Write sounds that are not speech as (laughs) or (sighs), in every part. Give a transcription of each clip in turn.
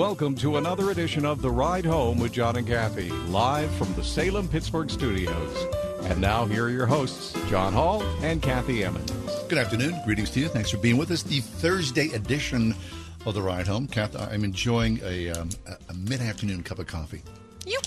Welcome to another edition of The Ride Home with John and Kathy, live from the Salem Pittsburgh studios. And now, here are your hosts, John Hall and Kathy Emmons. Good afternoon. Greetings to you. Thanks for being with us. The Thursday edition of The Ride Home. Kath, I'm enjoying a, um, a, a mid afternoon cup of coffee. You,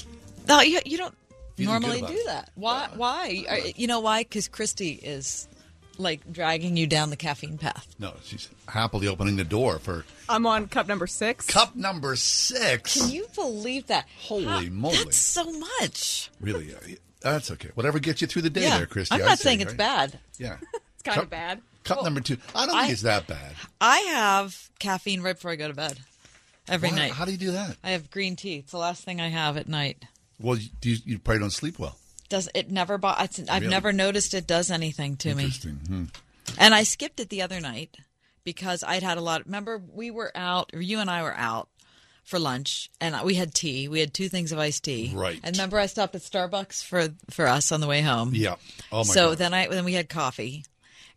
no, you, you don't Feeling normally do that. Why? Why? Are- You know why? Because Christy is like dragging you down the caffeine path. No, she's happily opening the door for I'm on cup number six. cup number six. Can you believe that? Holy How- moly. That's so much. Really? uh, That's okay. Whatever gets you through the day yeah, there, Christy. I'm I not say, saying it's right? bad. Yeah. (laughs) It's kind Cup- of bad. Cup number two. I don't I- think it's that bad. I have caffeine right before I go to bed every Why- night. How do you do that? I have green tea. It's the last thing I have at night. Well, do you, you probably don't sleep well. Does it never? Bo- it's, I've Really? never noticed it does anything to me. Interesting. Hmm. And I skipped it the other night because I'd had a lot. remember, we were out, or you and I were out for lunch, and we had tea. We had two things of iced tea. Right. And remember, I stopped at Starbucks for for us on the way home. Yeah. Oh, my so God. then I then we had coffee.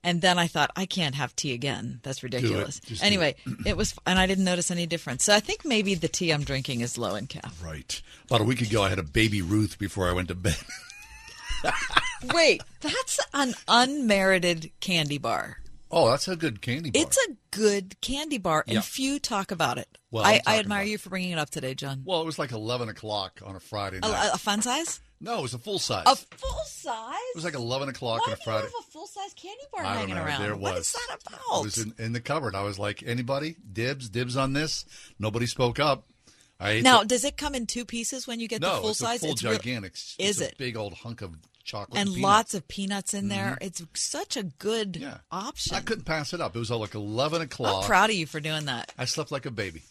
And then I thought I can't have tea again. That's ridiculous. Do Anyway, it was, and I didn't notice any difference. So I think maybe the tea I'm drinking is low in caffeine. Right. About a week ago, I had a baby Ruth before I went to bed. (laughs) Wait, that's an unmerited candy bar. Oh, that's a good candy bar. It's a good candy bar, and Yeah. few talk about it. Well, I, I admire you for bringing it up today, John. well, it was like 11 o'clock on a Friday A, night. a- a fun size? no, it was a full size. A full size? It was like 11 o'clock Why on a Friday. Why do you have a full size candy bar I hanging know. around? There was. What is that about? It was in, in the cupboard. I was like, anybody? Dibs? Dibs on this? Nobody spoke up. Now, does it come in two pieces when you get no, the full it's size? full it's real- gigantic. It's Is a it? big old hunk of chocolate and peanuts. lots of peanuts in there. Mm-hmm. It's such a good yeah. option. I couldn't pass it up. It was all like 11 o'clock. I'm proud of you for doing that. I slept like a baby.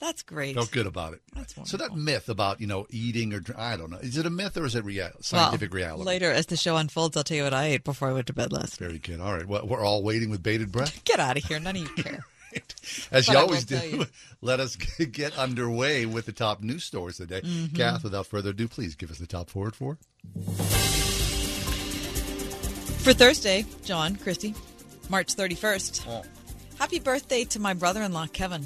That's great. Felt good about it. That's so that myth about you know eating or I don't know is it a myth or is it rea- Well, scientific reality? Later, as the show unfolds, I'll tell you what I ate before I went to bed last night. Very good. All right. Well, we're all waiting with bated breath. (laughs) Get out of here. None of you care. As But you always do, you. (laughs) let us (laughs) get underway with the top news stories today. Mm-hmm. Kath, without further ado, please give us the top forward for. For Thursday, John, Christy, March 31st. Oh. Happy birthday to my brother in law, Kevin,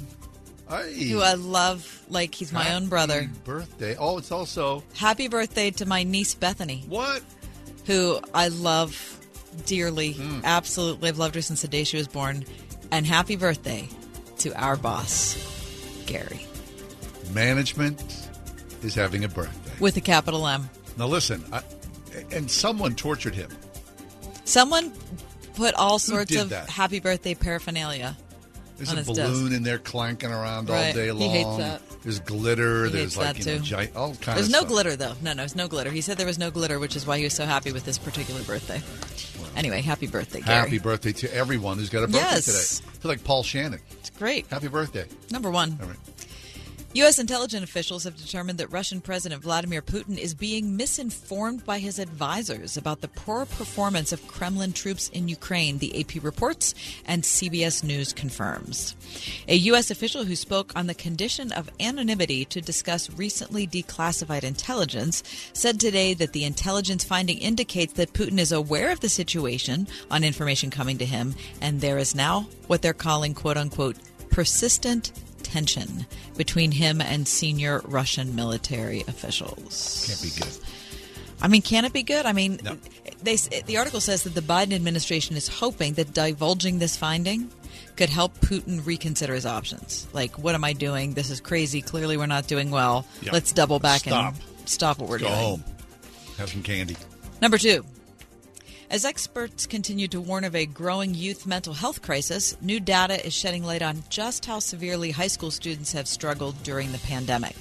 Hey, who I love like he's my own brother. happy Birthday. Oh, it's also Happy birthday to my niece, Bethany, what? who I love dearly. Hmm. Absolutely. I've loved her since the day she was born. And happy birthday to our boss, Gary, Management is having a birthday. with a capital M. Now listen, I, and someone tortured him. Someone put all sorts of that? happy birthday paraphernalia. There's on a balloon desk. in there clanking around all day long. He hates that. There's glitter. He there's hates like that you know, all kinds. There's no stuff. glitter though. No, no, there's no glitter. He said there was no glitter, which is why he was so happy with this particular birthday. Anyway, happy birthday, Gary. Happy birthday to everyone who's got a birthday Yes. today. I feel like Paul Shannon. It's great. Happy birthday. Number one. All right. U.S. intelligence officials have determined that Russian President Vladimir Putin is being misinformed by his advisors about the poor performance of Kremlin troops in Ukraine, the AP reports and CBS News confirms. A U.S. official who spoke on the condition of anonymity to discuss recently declassified intelligence said today that the intelligence finding indicates that Putin is aware of the situation on information coming to him, and there is now what they're calling, quote unquote, persistent tension between him and senior Russian military officials. Can't be good. I mean, can it be good? I mean, No. they the article says that the Biden administration is hoping that divulging this finding could help Putin reconsider his options. Like, what am I doing? This is crazy. Clearly, we're not doing well. Yeah. Let's double back Stop. and stop what we're Go doing. home. Have some candy. Number two. As experts continue to warn of a growing youth mental health crisis, new data is shedding light on just how severely high school students have struggled during the pandemic.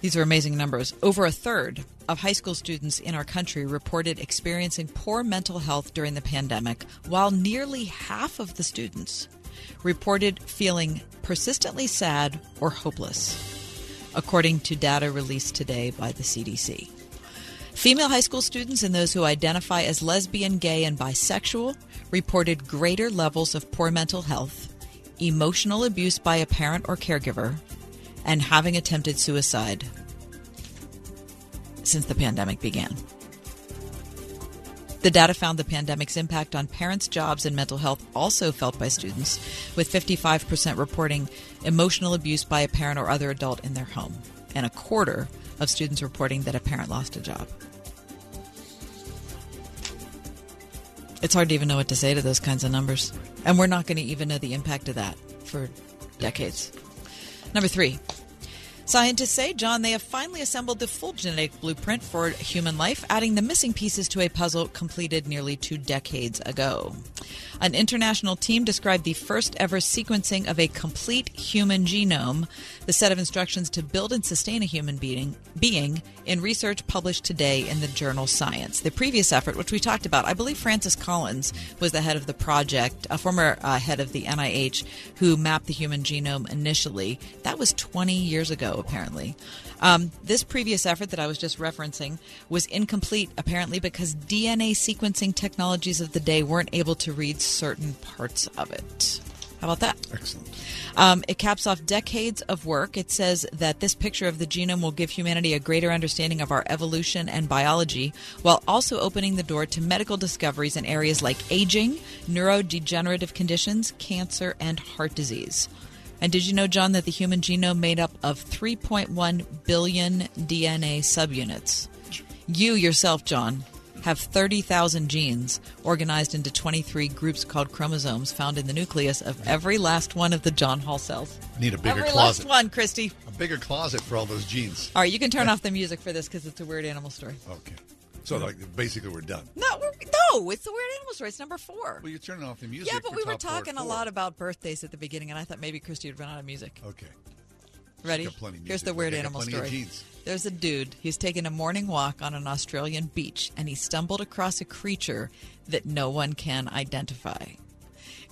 These are amazing numbers. Over a third of high school students in our country reported experiencing poor mental health during the pandemic, while nearly half of the students reported feeling persistently sad or hopeless, according to data released today by the CDC. Female high school students and those who identify as lesbian, gay, and bisexual reported greater levels of poor mental health, emotional abuse by a parent or caregiver, and having attempted suicide since the pandemic began. The data found the pandemic's impact on parents' jobs and mental health also felt by students, with 55% reporting emotional abuse by a parent or other adult in their home, and a quarter of students reporting that a parent lost a job. It's hard to even know what to say to those kinds of numbers. And we're not going to even know the impact of that for decades. Number three. Scientists say, John, they have finally assembled the full genetic blueprint for human life, adding the missing pieces to a puzzle completed nearly two decades ago. An international team described the first ever sequencing of a complete human genome, the set of instructions to build and sustain a human being, being in research published today in the journal Science. The previous effort, which we talked about, I believe Francis Collins was the head of the project, a former uh, head of the NIH who mapped the human genome initially. That was 20 years ago, apparently. Um, this previous effort that I was just referencing was incomplete, apparently, because DNA sequencing technologies of the day weren't able to read certain parts of it. How about that? Excellent. Um, it caps off decades of work. It says that this picture of the genome will give humanity a greater understanding of our evolution and biology, while also opening the door to medical discoveries in areas like aging, neurodegenerative conditions, cancer, and heart disease. And did you know, John, that the human genome made up of 3.1 billion DNA subunits? You yourself, John, have 30,000 genes organized into 23 groups called chromosomes found in the nucleus of every last one of the John Hall cells. Need a bigger every closet. last one, Christy. A bigger closet for all those genes. All right, you can turn off the music for this because it's a weird animal story. Okay. So like basically we're done. No, we're, no, it's the weird animal story. It's number four. Well, you're turning off the music. yeah, but for we were top four at talking a four. lot about birthdays at the beginning, and I thought maybe Christy would run out of music. Okay. Ready? got plenty of Here's music. the weird I got animal plenty of story. genes. There's a dude. He's taking a morning walk on an Australian beach, and he stumbled across a creature that no one can identify.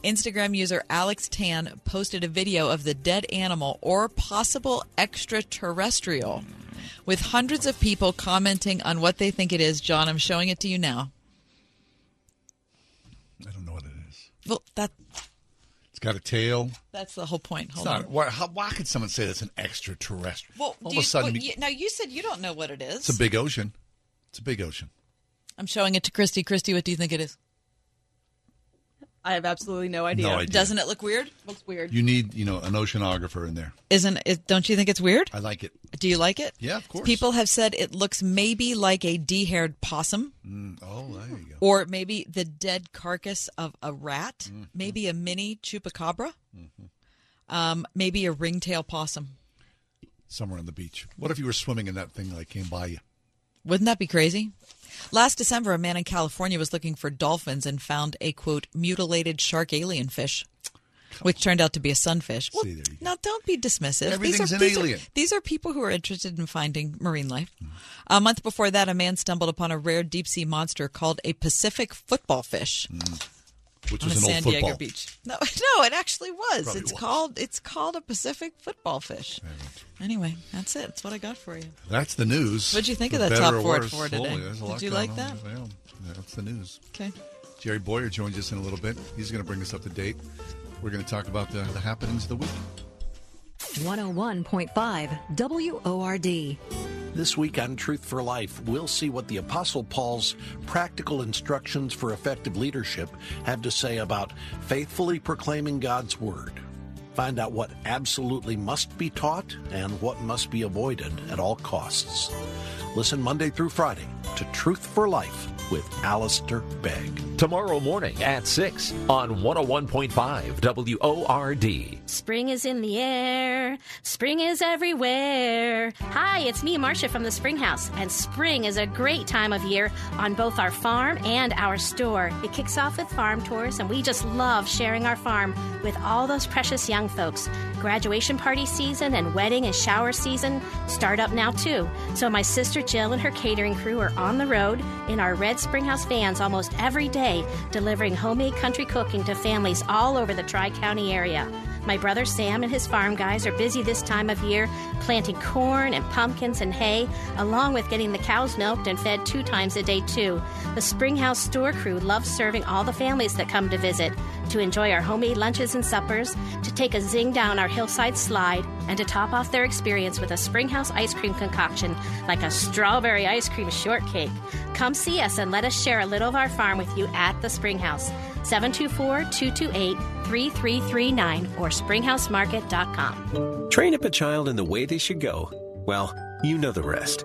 Instagram user Alex Tan posted a video of the dead animal or possible extraterrestrial, with hundreds of people commenting on what they think it is. John, I'm showing it to you now. I don't know what it is. Well, that It's got a tail. that's the whole point. Hold not. on. Why, how, why could someone say that's an extraterrestrial? Well, all do of a sudden, well, you, now you said you don't know what it is. it's a big ocean. It's a big ocean. I'm showing it to Christy. Christy, what do you think it is? I have absolutely no idea. No idea. Doesn't it look weird? Looks weird. You need, you know, an oceanographer in there. Isn't it? Don't you think it's weird? I like it. Do you like it? Yeah, of course. People have said it looks maybe like a de-haired possum, Mm, oh, there you go. or maybe the dead carcass of a rat, Mm-hmm. maybe a mini chupacabra, um, maybe a ringtail possum. Somewhere on the beach. What if you were swimming and that thing like came by you? Wouldn't that be crazy? Last December, a man in California was looking for dolphins and found a quote mutilated shark alien fish, which turned out to be a sunfish. Well, See, there you go. now don't be dismissive. Everything's these are, an these alien. Are, these are people who are interested in finding marine life. Mm. A month before that, a man stumbled upon a rare deep sea monster called a Pacific football fish mm. Which on a was an San old Diego beach. No, (laughs) no, it actually was. Probably it's was. called it's called a Pacific football fish. Anyway, that's it. That's what I got for you. That's the news. What'd you think For of that top four four today? Did you like on. that? Well, that's the news. Okay. Jerry Bowyer joins us in a little bit. He's going to bring us up to date. We're going to talk about the, the happenings of the week. 101.5 WORD. This week on Truth for Life, we'll see what the Apostle Paul's practical instructions for effective leadership have to say about faithfully proclaiming God's Word. Find out what absolutely must be taught and what must be avoided at all costs. Listen Monday through Friday to Truth for Life with Alistair Begg. tomorrow morning at 6 on 101.5 WORD. Spring is in the air. Spring is everywhere. Hi, it's me, Marcia from the Spring House, and spring is a great time of year on both our farm and our store. It kicks off with farm tours, and we just love sharing our farm with all those precious young folks. Graduation party season and wedding and shower season start up now, too. So my sister Jill and her catering crew are on the road in our red Springhouse vans almost every day, delivering homemade country cooking to families all over the Tri County area. My brother Sam and his farm guys are busy this time of year planting corn and pumpkins and hay, along with getting the cows milked and fed two times a day, too. The Springhouse store crew loves serving all the families that come to visit, to enjoy our homemade lunches and suppers, to take a zing down our hillside slide, and to top off their experience with a Springhouse ice cream concoction like a strawberry ice cream shortcake. Come see us and let us share a little of our farm with you at the Springhouse. 724 228 3339 or springhousemarket.com. Train up a child in the way they should go. Well, you know the rest.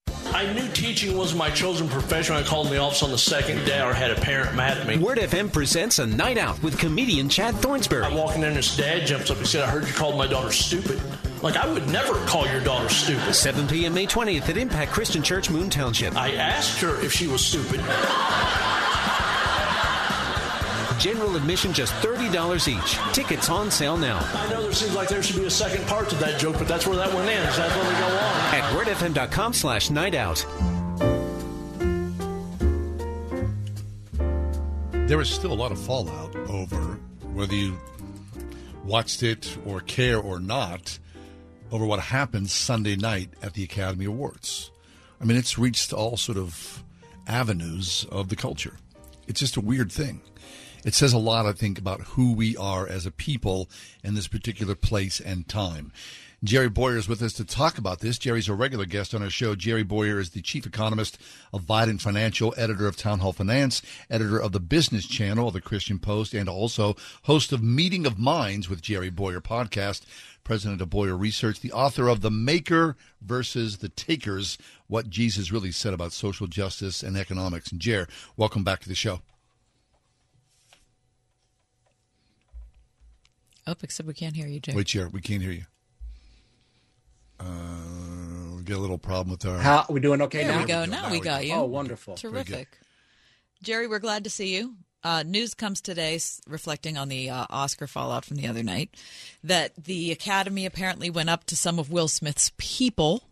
I knew teaching was my chosen profession. I called in the office on the second day or had a parent mad at me. Word FM presents a night out with comedian Chad Thornsberry. I'm walking in and his dad jumps up and said, I heard you called my daughter stupid. Like, I would never call your daughter stupid. 7 p.m. May 20th at Impact Christian Church, Moon Township. I asked her if she was stupid. General admission just $30 each. Tickets on sale now. I know there seems like there should be a second part to that joke, but that's where that one ends. That's where we go on. At wordfm.com slash night out. There is still a lot of fallout over whether you watched it or care or not over what happened Sunday night at the Academy Awards. I mean, it's reached all sort of avenues of the culture. It's just a weird thing. It says a lot, I think, about who we are as a people in this particular place and time. Jerry Bowyer is with us to talk about this. Jerry's a regular guest on our show. Jerry Bowyer is the chief economist of Vident Financial, editor of Town Hall Finance, editor of the Business Channel of the Christian Post, and also host of Meeting of Minds with Jerry Bowyer podcast, president of Bowyer Research, the author of The Maker versus the Takers, What Jesus Really Said About Social Justice and Economics. And Jerry, welcome back to the show. Oh, except we can't hear you, Jay. Wait, Jerry, we can't hear you. Uh, we get a little problem with our. How are we doing? Okay, there now we go. Now, we got you. Oh, wonderful! Terrific, Jerry. We're glad to see you. Uh, news comes today, reflecting on the uh, Oscar fallout from the other night, that the Academy apparently went up to some of Will Smith's people.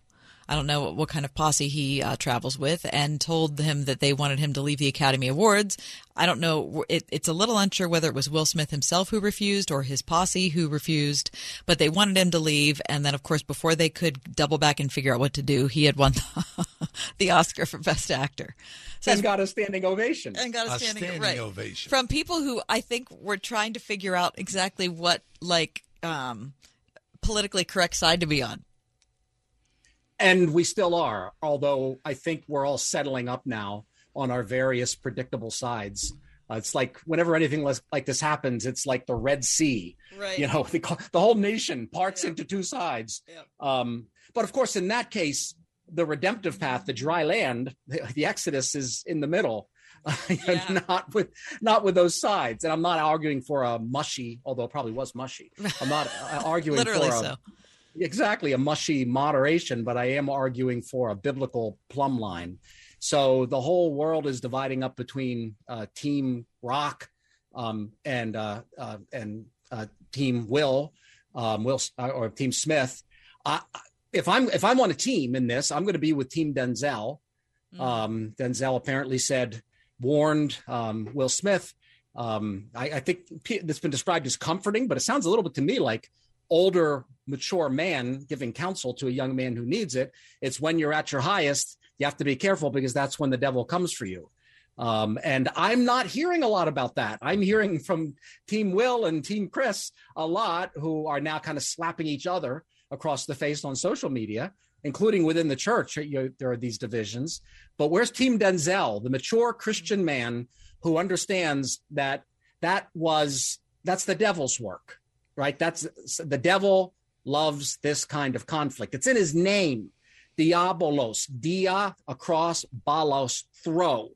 I don't know what kind of posse he uh, travels with, and told him that they wanted him to leave the Academy Awards. I don't know. It, it's a little unsure whether it was Will Smith himself who refused or his posse who refused, but they wanted him to leave. And then, of course, before they could double back and figure out what to do, he had won the, (laughs) the Oscar for Best Actor. So and got a standing ovation. And got a standing, a standing right, ovation from people who I think were trying to figure out exactly what like um, politically correct side to be on and we still are although i think we're all settling up now on our various predictable sides. Uh, it's like whenever anything like this happens it's like the red sea. Right. You know (laughs) the, the whole nation parts yeah. into two sides. Yeah. um, but of course in that case the redemptive path the dry land the, the exodus is in the middle. (laughs) Yeah. not with not with those sides. And i'm not arguing for a mushy although it probably was mushy. I'm not uh, arguing (laughs) for a, so exactly a mushy moderation, but I am arguing for a biblical plumb line. So the whole world is dividing up between uh, Team Rock um, and uh, uh, and uh, Team Will, um, Will uh, or Team Smith. I, if I'm if I'm on a team in this, I'm going to be with Team Denzel. Mm. Um, Denzel apparently said warned um, Will Smith. Um, I, I think that's been described as comforting, but it sounds a little bit to me like older, mature man giving counsel to a young man who needs it. It's when you're at your highest, you have to be careful because that's when the devil comes for you. Um, and I'm not hearing a lot about that. I'm hearing from Team Will and Team Chris a lot who are now kind of slapping each other across the face on social media, including within the church. You there are these divisions. But where's Team Denzel, the mature Christian man who understands that that was that's the devil's work, right? That's the devil loves this kind of conflict. It's in his name. Diabolos, dia across balos, throw.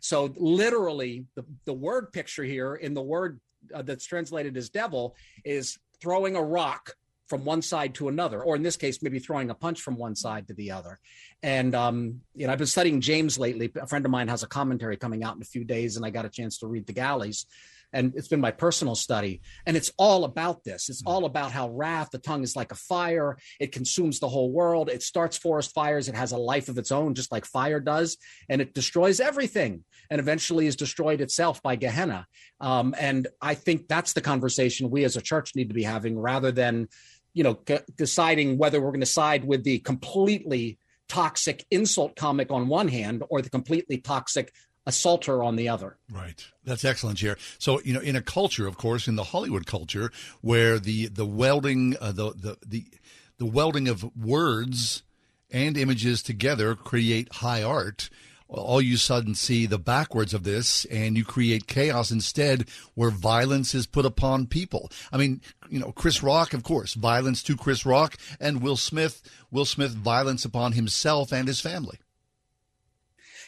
So literally, the, the word picture here in the word uh, that's translated as devil is throwing a rock from one side to another, or in this case, maybe throwing a punch from one side to the other. And um, you know, I've been studying James lately. A friend of mine has a commentary coming out in a few days, and I got a chance to read the galleys and it's been my personal study and it's all about this. It's all about how wrath the tongue is like a fire. It consumes the whole world. It starts forest fires. It has a life of its own just like fire does and it destroys everything and eventually is destroyed itself by gehenna. Um, and i think that's the conversation we as a church need to be having rather than you know c- deciding whether we're going to side with the completely toxic insult comic on one hand or the completely toxic assaulter on the other. Right. That's excellent, Chair. So, you know, in a culture, of course, in the Hollywood culture, where the the welding, uh, the, the the the welding of words and images together create high art. All you sudden see the backwards of this, and you create chaos instead, where violence is put upon people. I mean, you know, Chris Rock, of course, violence to Chris Rock, and Will Smith, Will Smith, violence upon himself and his family.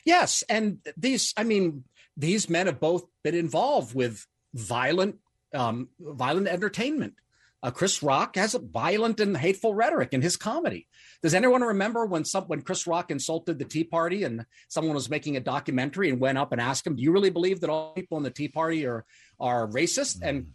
Yes, and these, I mean, these men have both been involved with violent, um, violent entertainment. Uh, Chris Rock has a violent and hateful rhetoric in his comedy. Does anyone remember when some when Chris Rock insulted the Tea Party and someone was making a documentary and went up and asked him, "Do you really believe that all people in the Tea Party are are racist?" Mm. And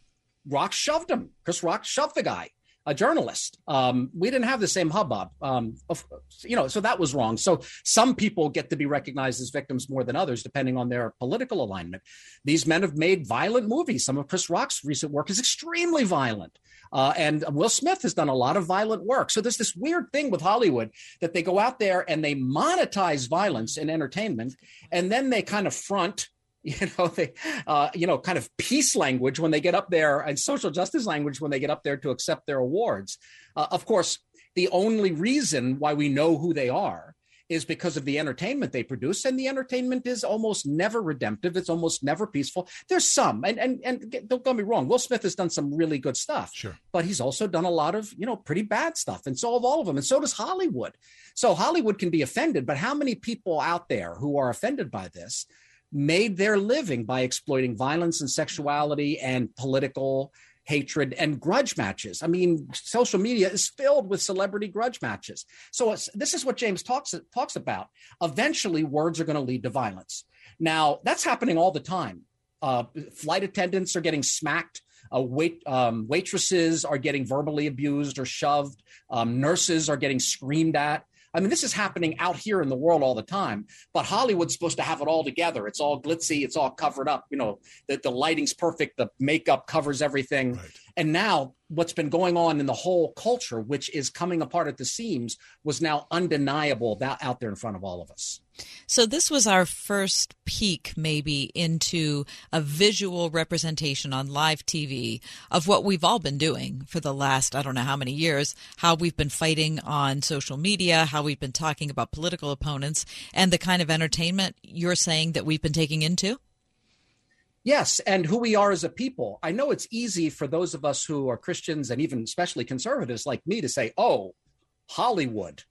Rock shoved him. Chris Rock shoved the guy a journalist. Um, we didn't have the same hubbub, um, of, you know, so that was wrong. So some people get to be recognized as victims more than others, depending on their political alignment. These men have made violent movies. Some of Chris Rock's recent work is extremely violent. Uh, and Will Smith has done a lot of violent work. So there's this weird thing with Hollywood that they go out there and they monetize violence in entertainment, and then they kind of front (laughs) you know they uh, you know kind of peace language when they get up there and social justice language when they get up there to accept their awards. Uh, of course the only reason why we know who they are is because of the entertainment they produce and the entertainment is almost never redemptive. It's almost never peaceful. There's some and and and don't get me wrong will smith has done some really good stuff sure. but he's also done a lot of you know pretty bad stuff and so have all of them and so does hollywood. So hollywood can be offended but how many people out there who are offended by this made their living by exploiting violence and sexuality and political hatred and grudge matches. I mean, social media is filled with celebrity grudge matches. So this is what James talks talks about. Eventually, words are going to lead to violence. Now, that's happening all the time. Uh, flight attendants are getting smacked. Uh, wait, um, waitresses are getting verbally abused or shoved. Um, nurses are getting screamed at. I mean, this is happening out here in the world all the time, but Hollywood's supposed to have it all together. It's all glitzy, it's all covered up. You know, the, the lighting's perfect, the makeup covers everything. Right. And now what's been going on in the whole culture, which is coming apart at the seams, was now undeniable that out there in front of all of us. So this was our first peek, maybe, into a visual representation on live TV of what we've all been doing for the last, I don't know how many years, how we've been fighting on social media, how we've been talking about political opponents, and the kind of entertainment you're saying that we've been taking into? Yes, and who we are as a people. I know it's easy for those of us who are Christians and even especially conservatives like me to say, oh, Hollywood.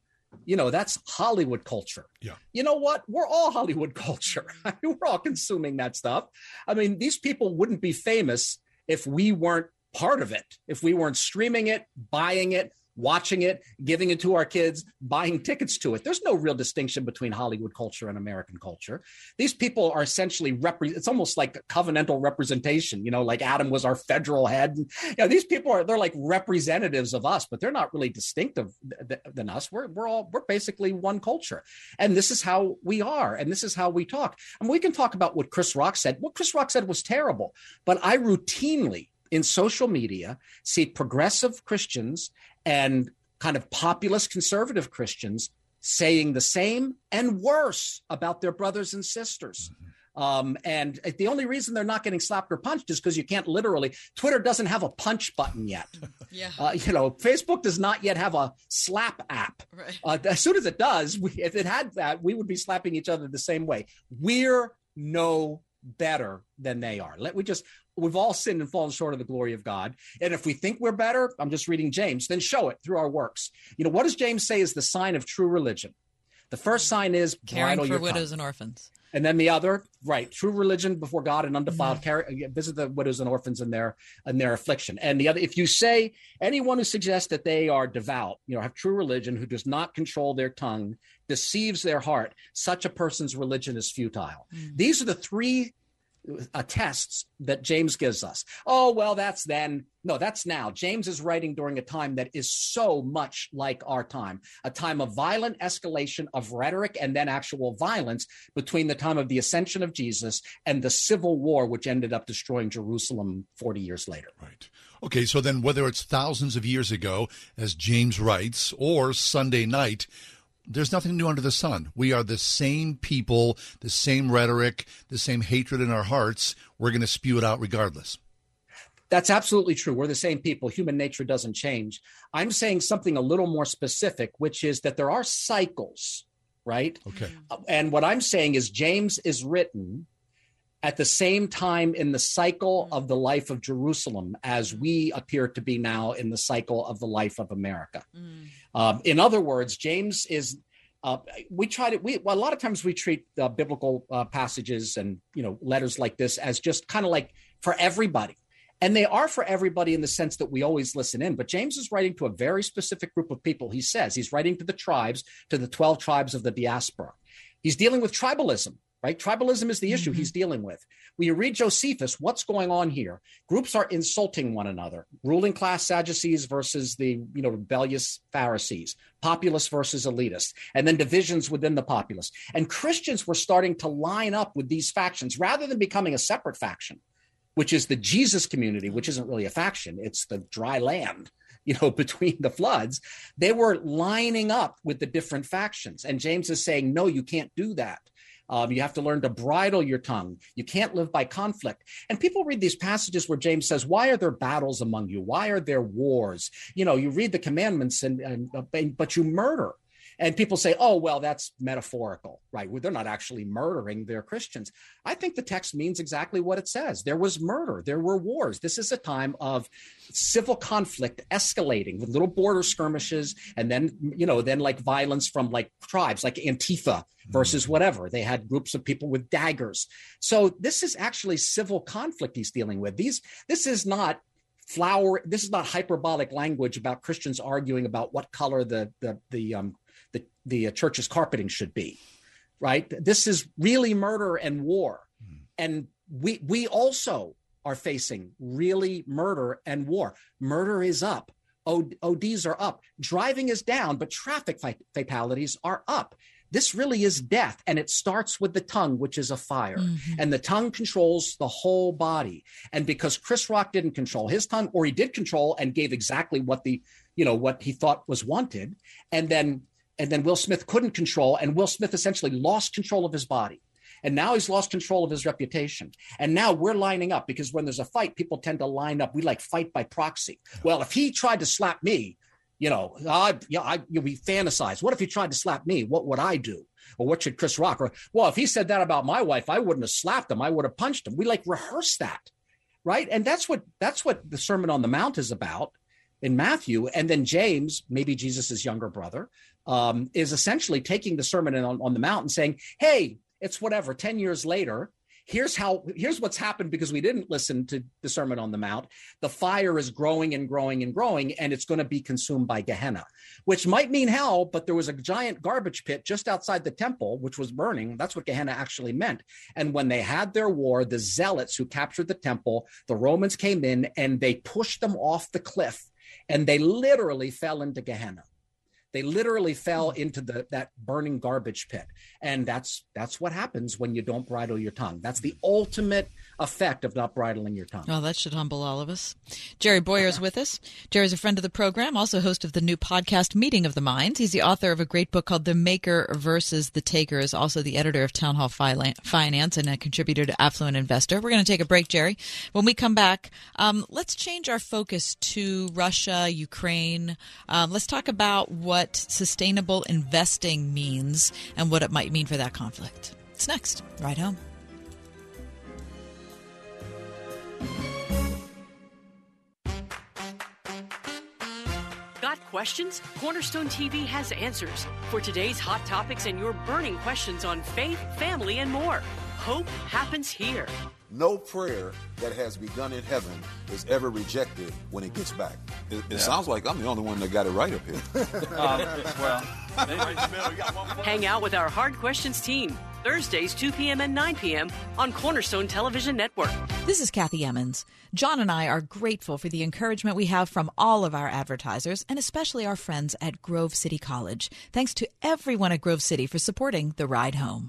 You know, that's Hollywood culture. Yeah. You know what? We're all Hollywood (laughs) culture. I mean, we're all consuming that stuff. I mean, these people wouldn't be famous if we weren't part of it, if we weren't streaming it, buying it, watching it, giving it to our kids, buying tickets to it. There's no real distinction between Hollywood culture and American culture. These people are essentially repre- it's almost like covenantal representation, you know, like Adam was our federal head. You know, these people are they're like representatives of us, but they're not really distinctive th- than us. We're we're all we're basically one culture. And this is how we are and this is how we talk. And we can talk about what Chris Rock said. What Chris Rock said was terrible, but I routinely in social media see progressive Christians and kind of populist conservative Christians saying the same and worse about their brothers and sisters. Um, and the only reason they're not getting slapped or punched is because you can't literally. Twitter doesn't have a punch button yet. (laughs) yeah. Uh, you know, Facebook does not yet have a slap app. Right. Uh, as soon as it does, we, if it had that, we would be slapping each other the same way. We're no better than they are. Let we just we've all sinned and fallen short of the glory of God. And if we think we're better, I'm just reading James, then show it through our works. You know, what does James say is the sign of true religion? The first sign is Caring for widows and orphans. And then the other, right, true religion before God and undefiled, mm-hmm. carry, uh, visit the widows and orphans in their in their affliction. And the other, if you say anyone who suggests that they are devout, you know, have true religion, who does not control their tongue, deceives their heart, such a person's religion is futile. Mm. These are the three uh, tests that James gives us. Oh, well, that's then. No, that's now. James is writing during a time that is so much like our time, a time of violent escalation of rhetoric and then actual violence between the time of the ascension of Jesus and the civil war, which ended up destroying Jerusalem 40 years later. Right. Okay, so then whether it's thousands of years ago, as James writes, or Sunday night, there's nothing new under the sun. We are the same people, the same rhetoric, the same hatred in our hearts. We're going to spew it out regardless. That's absolutely true. We're the same people. Human nature doesn't change. I'm saying something a little more specific, which is that there are cycles, right? Okay. Uh, and what I'm saying is James is written at the same time in the cycle of the life of Jerusalem as we appear to be now in the cycle of the life of America. Mm. Um, in other words, James is. Uh, we try to. We well, a lot of times we treat uh, biblical uh, passages and you know letters like this as just kind of like for everybody, and they are for everybody in the sense that we always listen in. But James is writing to a very specific group of people. He says he's writing to the tribes, to the twelve tribes of the diaspora. He's dealing with tribalism right? Tribalism is the issue he's mm-hmm. dealing with. When you read Josephus, what's going on here? Groups are insulting one another. Ruling class Sadducees versus the you know rebellious Pharisees, populace versus elitists, and then divisions within the populace. And Christians were starting to line up with these factions rather than becoming a separate faction, which is the Jesus community, which isn't really a faction; it's the dry land you know, (laughs) between the floods, they were lining up with the different factions. And James is saying, no, you can't do that. Um, you have to learn to bridle your tongue. You can't live by conflict. And people read these passages where James says, Why are there battles among you? Why are there wars? You know, you read the commandments, and, and but you murder. And people say, oh, well, that's metaphorical, right? Well, they're not actually murdering their Christians. I think the text means exactly what it says. There was murder, there were wars. This is a time of civil conflict escalating with little border skirmishes and then, you know, then like violence from like tribes like Antifa versus whatever. They had groups of people with daggers. So this is actually civil conflict he's dealing with. These this is not flower this is not hyperbolic language about Christians arguing about what color the the the um the the church's carpeting should be. Right? This is really murder and war. And we we also are facing really murder and war. Murder is up. ODs are up. Driving is down, but traffic fatalities are up. This really is death. And it starts with the tongue, which is a fire. Mm-hmm. And the tongue controls the whole body. And because Chris Rock didn't control his tongue, or he did control and gave exactly what the, you know, what he thought was wanted. And then and then Will Smith couldn't control, and Will Smith essentially lost control of his body. And now he's lost control of his reputation. And now we're lining up because when there's a fight, people tend to line up. We like fight by proxy. Well, if he tried to slap me, you know, I, yeah, I, you know, we fantasize. What if he tried to slap me? What would I do? Or what should Chris Rock? Or, well, if he said that about my wife, I wouldn't have slapped him. I would have punched him. We like rehearse that, right? And that's what that's what the Sermon on the Mount is about in Matthew. And then James, maybe Jesus's younger brother, um, is essentially taking the Sermon on, on the Mount and saying, "Hey, it's whatever." Ten years later, here's how here's what's happened because we didn't listen to the sermon on the mount. The fire is growing and growing and growing and it's going to be consumed by gehenna which might mean hell but there was a giant garbage pit just outside the temple which was burning. That's what gehenna actually meant. And when they had their war the zealots who captured the temple the romans came in and they pushed them off the cliff and they literally fell into gehenna they literally fell hmm. into the that burning garbage pit. And that's that's what happens when you don't bridle your tongue. That's the ultimate effect of not bridling your tongue. Well, that should humble all of us. Jerry Bowyer is with us. Jerry's a friend of the program, also host of the new podcast Meeting of the Minds. He's the author of a great book called The Maker versus the Taker, is also the editor of Town Hall Finance and a contributor to Affluent Investor. We're going to take a break, Jerry. When we come back, um, let's change our focus to Russia, Ukraine. Um, let's talk about what sustainable investing means and what it might mean for that conflict. It's next, right home. Got questions? Cornerstone TV has answers for today's hot topics and your burning questions on faith, family, and more. Hope happens here. No prayer that has begun in heaven is ever rejected when it gets back. It, it yeah. sounds like I'm the only one that got it right up here. (laughs) um, well, (laughs) hang out with our Hard Questions team Thursdays, 2 p.m. and 9 p.m. on Cornerstone Television Network. This is Kathy Emmons. John and I are grateful for the encouragement we have from all of our advertisers and especially our friends at Grove City College. Thanks to everyone at Grove City for supporting the ride home.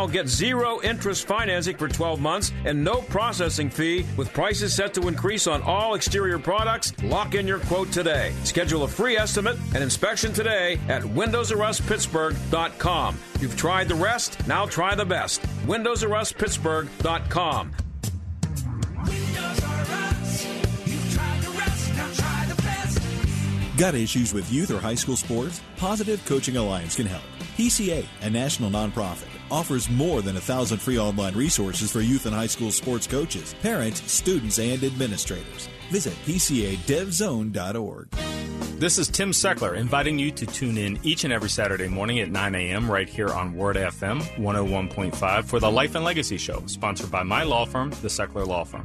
now get zero interest financing for 12 months and no processing fee with prices set to increase on all exterior products. Lock in your quote today. Schedule a free estimate and inspection today at windowsruspittsburgh.com. You've tried the rest, now try the best. windowsruspittsburgh.com. Got issues with youth or high school sports? Positive Coaching Alliance can help. PCA, a national nonprofit offers more than a thousand free online resources for youth and high school sports coaches, parents, students, and administrators. Visit PCADevZone.org. This is Tim Seckler inviting you to tune in each and every Saturday morning at 9 a.m. right here on Word FM 101.5 for the Life and Legacy Show, sponsored by my law firm, the Seckler Law Firm.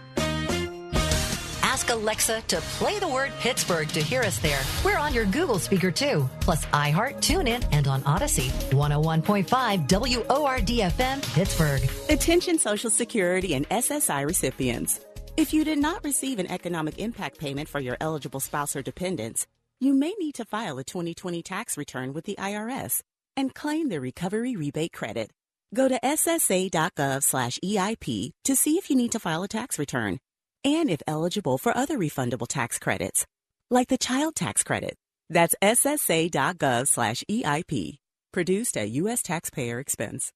Ask Alexa to play the word Pittsburgh to hear us there. We're on your Google speaker too, plus iHeart, TuneIn, and on Audacy. 101.5 WORDFM Pittsburgh. Attention Social Security and SSI recipients. If you did not receive an economic impact payment for your eligible spouse or dependents, you may need to file a 2020 tax return with the IRS and claim the recovery rebate credit. Go to ssa.gov/eip to see if you need to file a tax return and if eligible for other refundable tax credits, like the child tax credit. That's ssa.gov/eip. Produced at U.S. taxpayer expense.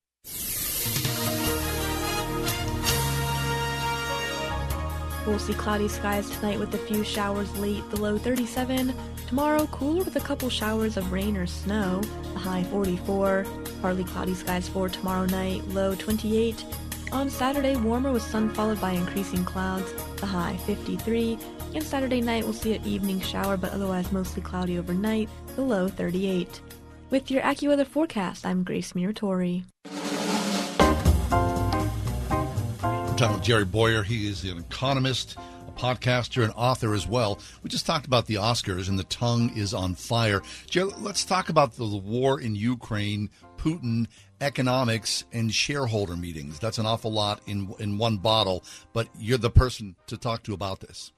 We'll see cloudy skies tonight with a few showers late, the low 37. Tomorrow, cooler with a couple showers of rain or snow, the high 44. Partly cloudy skies for tomorrow night, low 28. On Saturday, warmer with sun followed by increasing clouds, the high 53. And Saturday night, we'll see an evening shower, but otherwise mostly cloudy overnight, the low 38. With your AccuWeather forecast, I'm Grace Muratori. I'm talking with Jerry Bowyer. He is an economist, a podcaster, and author as well. We just talked about the Oscars, and the tongue is on fire. Jerry, let's talk about the war in Ukraine, Putin, economics, and shareholder meetings. That's an awful lot in in one bottle. But you're the person to talk to about this.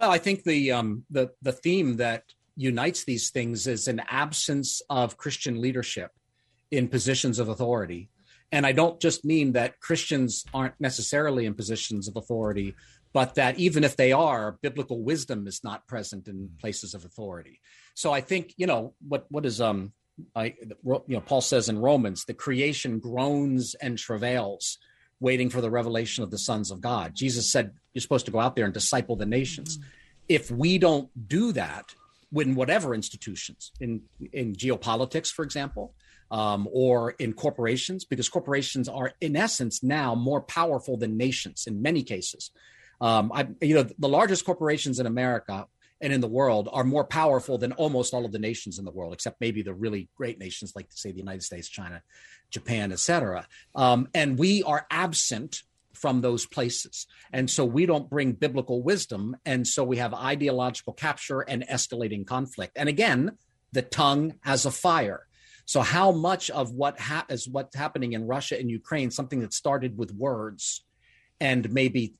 Well, I think the um, the the theme that unites these things is an absence of Christian leadership in positions of authority. And I don't just mean that Christians aren't necessarily in positions of authority, but that even if they are, biblical wisdom is not present in places of authority. So I think, you know, what what is um I you know Paul says in Romans, the creation groans and travails waiting for the revelation of the sons of God. Jesus said you're supposed to go out there and disciple the nations. Mm-hmm. If we don't do that, in whatever institutions, in in geopolitics, for example, um, or in corporations, because corporations are in essence now more powerful than nations in many cases. Um, I, you know, the largest corporations in America and in the world are more powerful than almost all of the nations in the world, except maybe the really great nations like, say, the United States, China, Japan, etc. Um, and we are absent from those places. And so we don't bring biblical wisdom. And so we have ideological capture and escalating conflict. And again, the tongue has a fire. So how much of what ha- is what's happening in Russia and Ukraine, something that started with words and maybe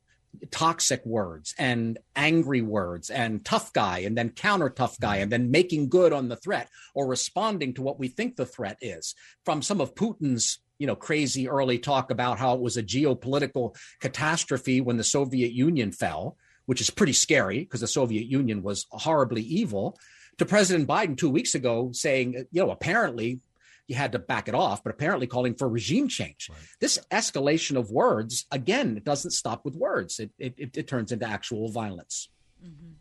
toxic words and angry words and tough guy and then counter tough guy and then making good on the threat or responding to what we think the threat is from some of Putin's you know crazy early talk about how it was a geopolitical catastrophe when the Soviet Union fell which is pretty scary because the Soviet Union was horribly evil to President Biden 2 weeks ago saying you know apparently you had to back it off, but apparently calling for regime change. Right. This escalation of words, again, it doesn't stop with words. It, it, it turns into actual violence. Mm-hmm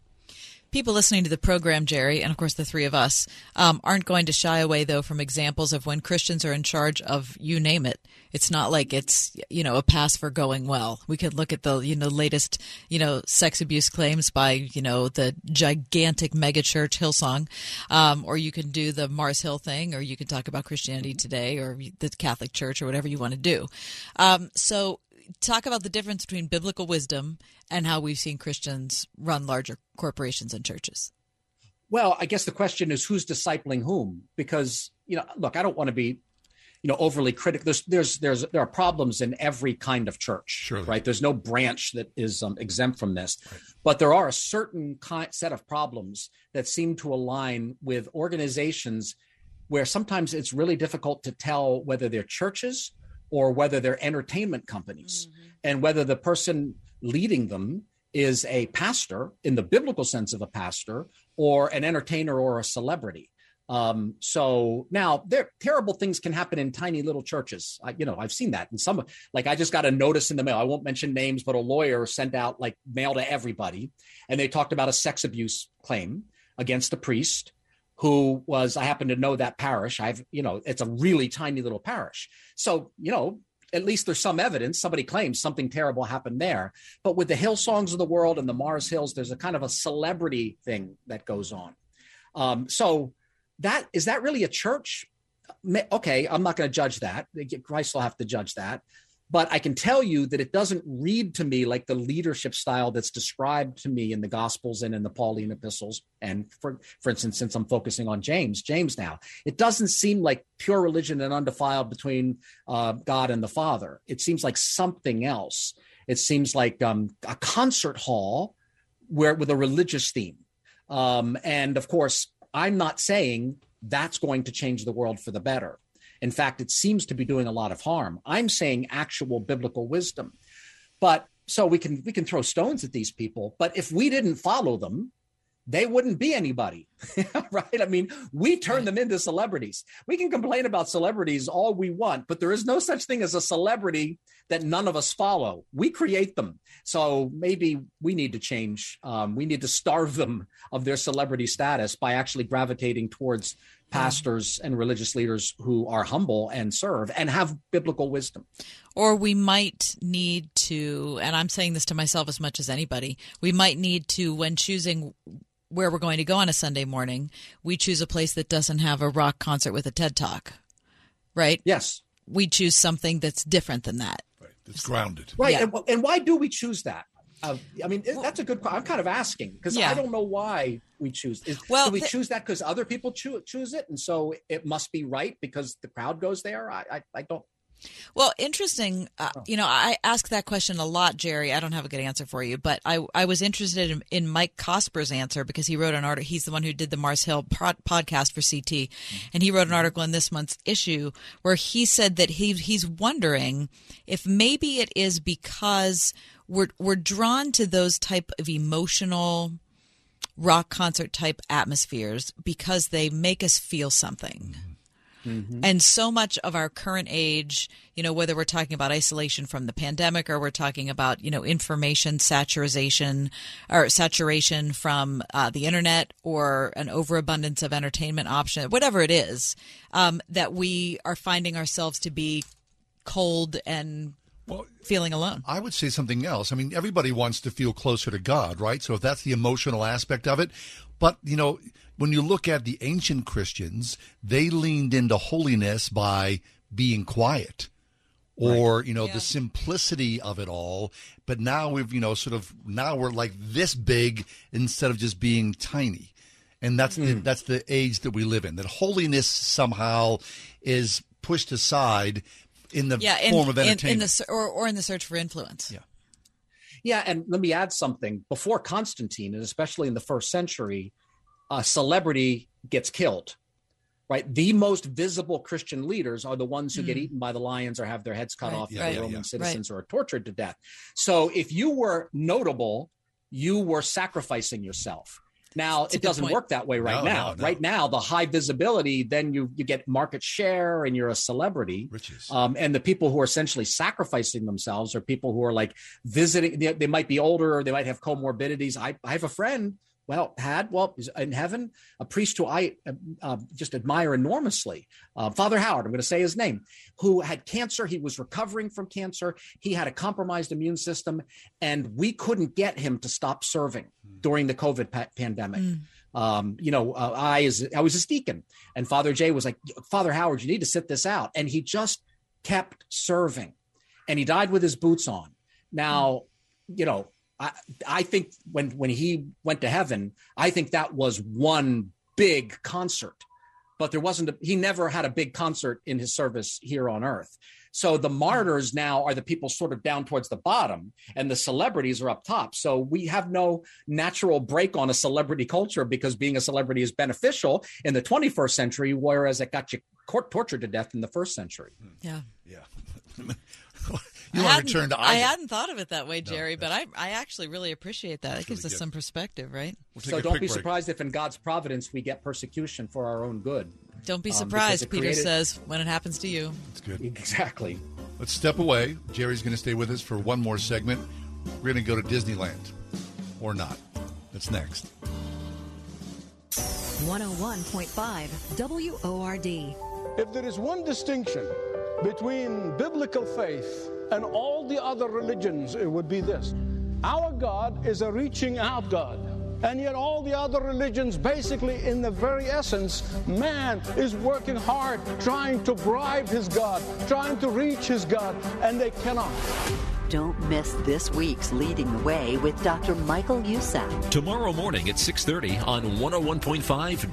people listening to the program, Jerry, and of course the three of us, um, aren't going to shy away though from examples of when Christians are in charge of you name it. It's not like it's you know a pass for going well. We could look at the you know latest you know sex abuse claims by you know the gigantic megachurch Hillsong, um, or you can do the Mars Hill thing, or you can talk about Christianity Today or the Catholic Church or whatever you want to do. Um, so talk about the difference between biblical wisdom and how we've seen Christians run larger corporations and churches. Well, I guess the question is who's discipling whom? Because you know, look, I don't want to be, you know, overly critical. There's there's there's there are problems in every kind of church, Surely. right? There's no branch that is um, exempt from this, right. but there are a certain kind, set of problems that seem to align with organizations where sometimes it's really difficult to tell whether they're churches or whether they're entertainment companies mm-hmm. and whether the person leading them is a pastor in the biblical sense of a pastor or an entertainer or a celebrity. Um, so now there terrible things can happen in tiny little churches. I, you know, I've seen that in some, like I just got a notice in the mail. I won't mention names, but a lawyer sent out like mail to everybody. And they talked about a sex abuse claim against a priest who was, I happen to know that parish. I've, you know, it's a really tiny little parish. So, you know, at least there's some evidence. Somebody claims something terrible happened there. But with the Hillsongs of the world and the Mars Hills, there's a kind of a celebrity thing that goes on. Um, so that is that really a church? Okay, I'm not going to judge that. Christ will have to judge that but I can tell you that it doesn't read to me like the leadership style that's described to me in the Gospels and in the Pauline epistles. And for, for instance, since I'm focusing on James, James now, it doesn't seem like pure religion and undefiled between uh, God and the Father. It seems like something else. It seems like um, a concert hall where with a religious theme. Um, and of course, I'm not saying that's going to change the world for the better. In fact, it seems to be doing a lot of harm. I'm saying actual biblical wisdom. But so we can we can throw stones at these people, but if we didn't follow them, they wouldn't be anybody, (laughs) right? I mean, we turn them into celebrities. We can complain about celebrities all we want, but there is no such thing as a celebrity that none of us follow. We create them. So maybe we need to change. Um, we need to starve them of their celebrity status by actually gravitating towards pastors and religious leaders who are humble and serve and have biblical wisdom. Or we might need to, and I'm saying this to myself as much as anybody, we might need to, when choosing where we're going to go on a Sunday morning, we choose a place that doesn't have a rock concert with a TED talk, right? Yes. We choose something that's different than that. Right. It's grounded. Right. Yeah. And, and, why do we choose that? Uh, I mean, that's a good. I'm kind of asking because yeah. I don't know why we choose. Is, well, do we th- choose that because other people choose choose it, and so it must be right because the crowd goes there? I, I, I don't. Well, interesting. Uh, you know, I ask that question a lot, Jerry. I don't have a good answer for you, but I, I was interested in, in Mike Cosper's answer because he wrote an article. He's the one who did the Mars Hill pod, podcast for CT, and he wrote an article in this month's issue where he said that he he's wondering if maybe it is because we're we're drawn to those type of emotional rock concert type atmospheres because they make us feel something. Mm-hmm. And so much of our current age, you know, whether we're talking about isolation from the pandemic or we're talking about, you know, information saturation or saturation from uh, the internet or an overabundance of entertainment option, whatever it is, um, that we are finding ourselves to be cold and well, feeling alone. I would say something else. I mean, everybody wants to feel closer to God, right? So if that's the emotional aspect of it, but you know, when you look at the ancient Christians, they leaned into holiness by being quiet or right. you know yeah. the simplicity of it all but now we've you know sort of now we're like this big instead of just being tiny and that's mm. the, that's the age that we live in that holiness somehow is pushed aside in the yeah, form of entertainment in, in the, or, or in the search for influence yeah yeah and let me add something before constantine and especially in the first century a celebrity gets killed right the most visible christian leaders are the ones who mm. get eaten by the lions or have their heads cut right, off right, by roman yeah, citizens right. or tortured to death so if you were notable you were sacrificing yourself now That's it doesn't point. work that way right No, now. no, no. Right now, the high visibility, then you you get market share and you're a celebrity. Riches. Um, and the people who are essentially sacrificing themselves are people who are like visiting. They, they might be older, or they might have comorbidities. I, I have a friend. Well, had well is in heaven a priest who I uh, just admire enormously, uh, Father Howard. I'm going to say his name, who had cancer. He was recovering from cancer. He had a compromised immune system, and we couldn't get him to stop serving during the COVID pa- pandemic. Um, you know, uh, I is I was his deacon, and Father Jay was like, Father Howard, you need to sit this out, and he just kept serving, and he died with his boots on. Now, you know, I I think when when he went to heaven, I think that was one big concert, but there wasn't. A, he never had a big concert in his service here on earth. So the martyrs now are the people sort of down towards the bottom, and the celebrities are up top. So we have no natural break on a celebrity culture because being a celebrity is beneficial in the 21st century, whereas it got you court tortured to death in the first century. Hmm. Yeah. Yeah. (laughs) (laughs) I you want to hadn't- return to I hadn't thought of it that way, Jerry, but I, I actually really appreciate that. It gives really us good. some perspective, right? so don't be surprised if in God's providence we get persecution for our own good. Don't be Um, because surprised, it Peter created- says, when it happens to you. That's good. Exactly. Let's step away. Jerry's going to stay with us for one more segment. We're going to go to Disneyland, or not. That's next. 101.5 WORD. If there is one distinction between biblical faith and all the other religions, it would be this. Our God is a reaching out God. And yet, all the other religions, basically, in the very essence, man is working hard trying to bribe his God, trying to reach his God, and they cannot. Don't miss this week's Leading the Way with Dr. Michael Youssef. Tomorrow morning at 6:30 on 101.5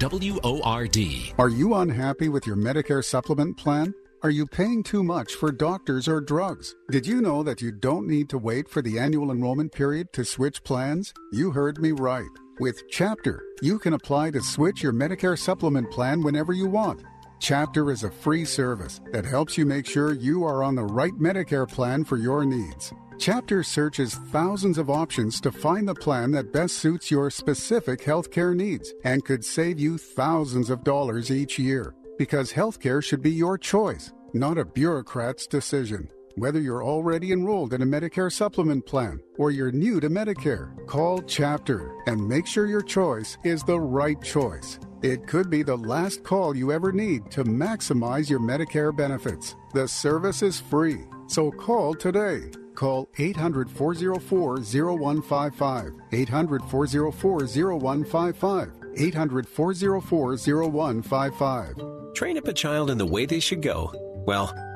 WORD. Are you unhappy with your Medicare supplement plan? Are you paying too much for doctors or drugs? Did you know that you don't need to wait for the annual enrollment period to switch plans? You heard me right. With Chapter, you can apply to switch your Medicare supplement plan whenever you want. Chapter is a free service that helps you make sure you are on the right Medicare plan for your needs. Chapter searches thousands of options to find the plan that best suits your specific healthcare needs and could save you thousands of dollars each year. Because healthcare should be your choice, not a bureaucrat's decision. Whether you're already enrolled in a Medicare supplement plan or you're new to Medicare, call Chapter and make sure your choice is the right choice. It could be the last call you ever need to maximize your Medicare benefits. The service is free, so call today. Call 800 404 0155. 800 404 0155. 800 404 0155. Train up a child in the way they should go. Well,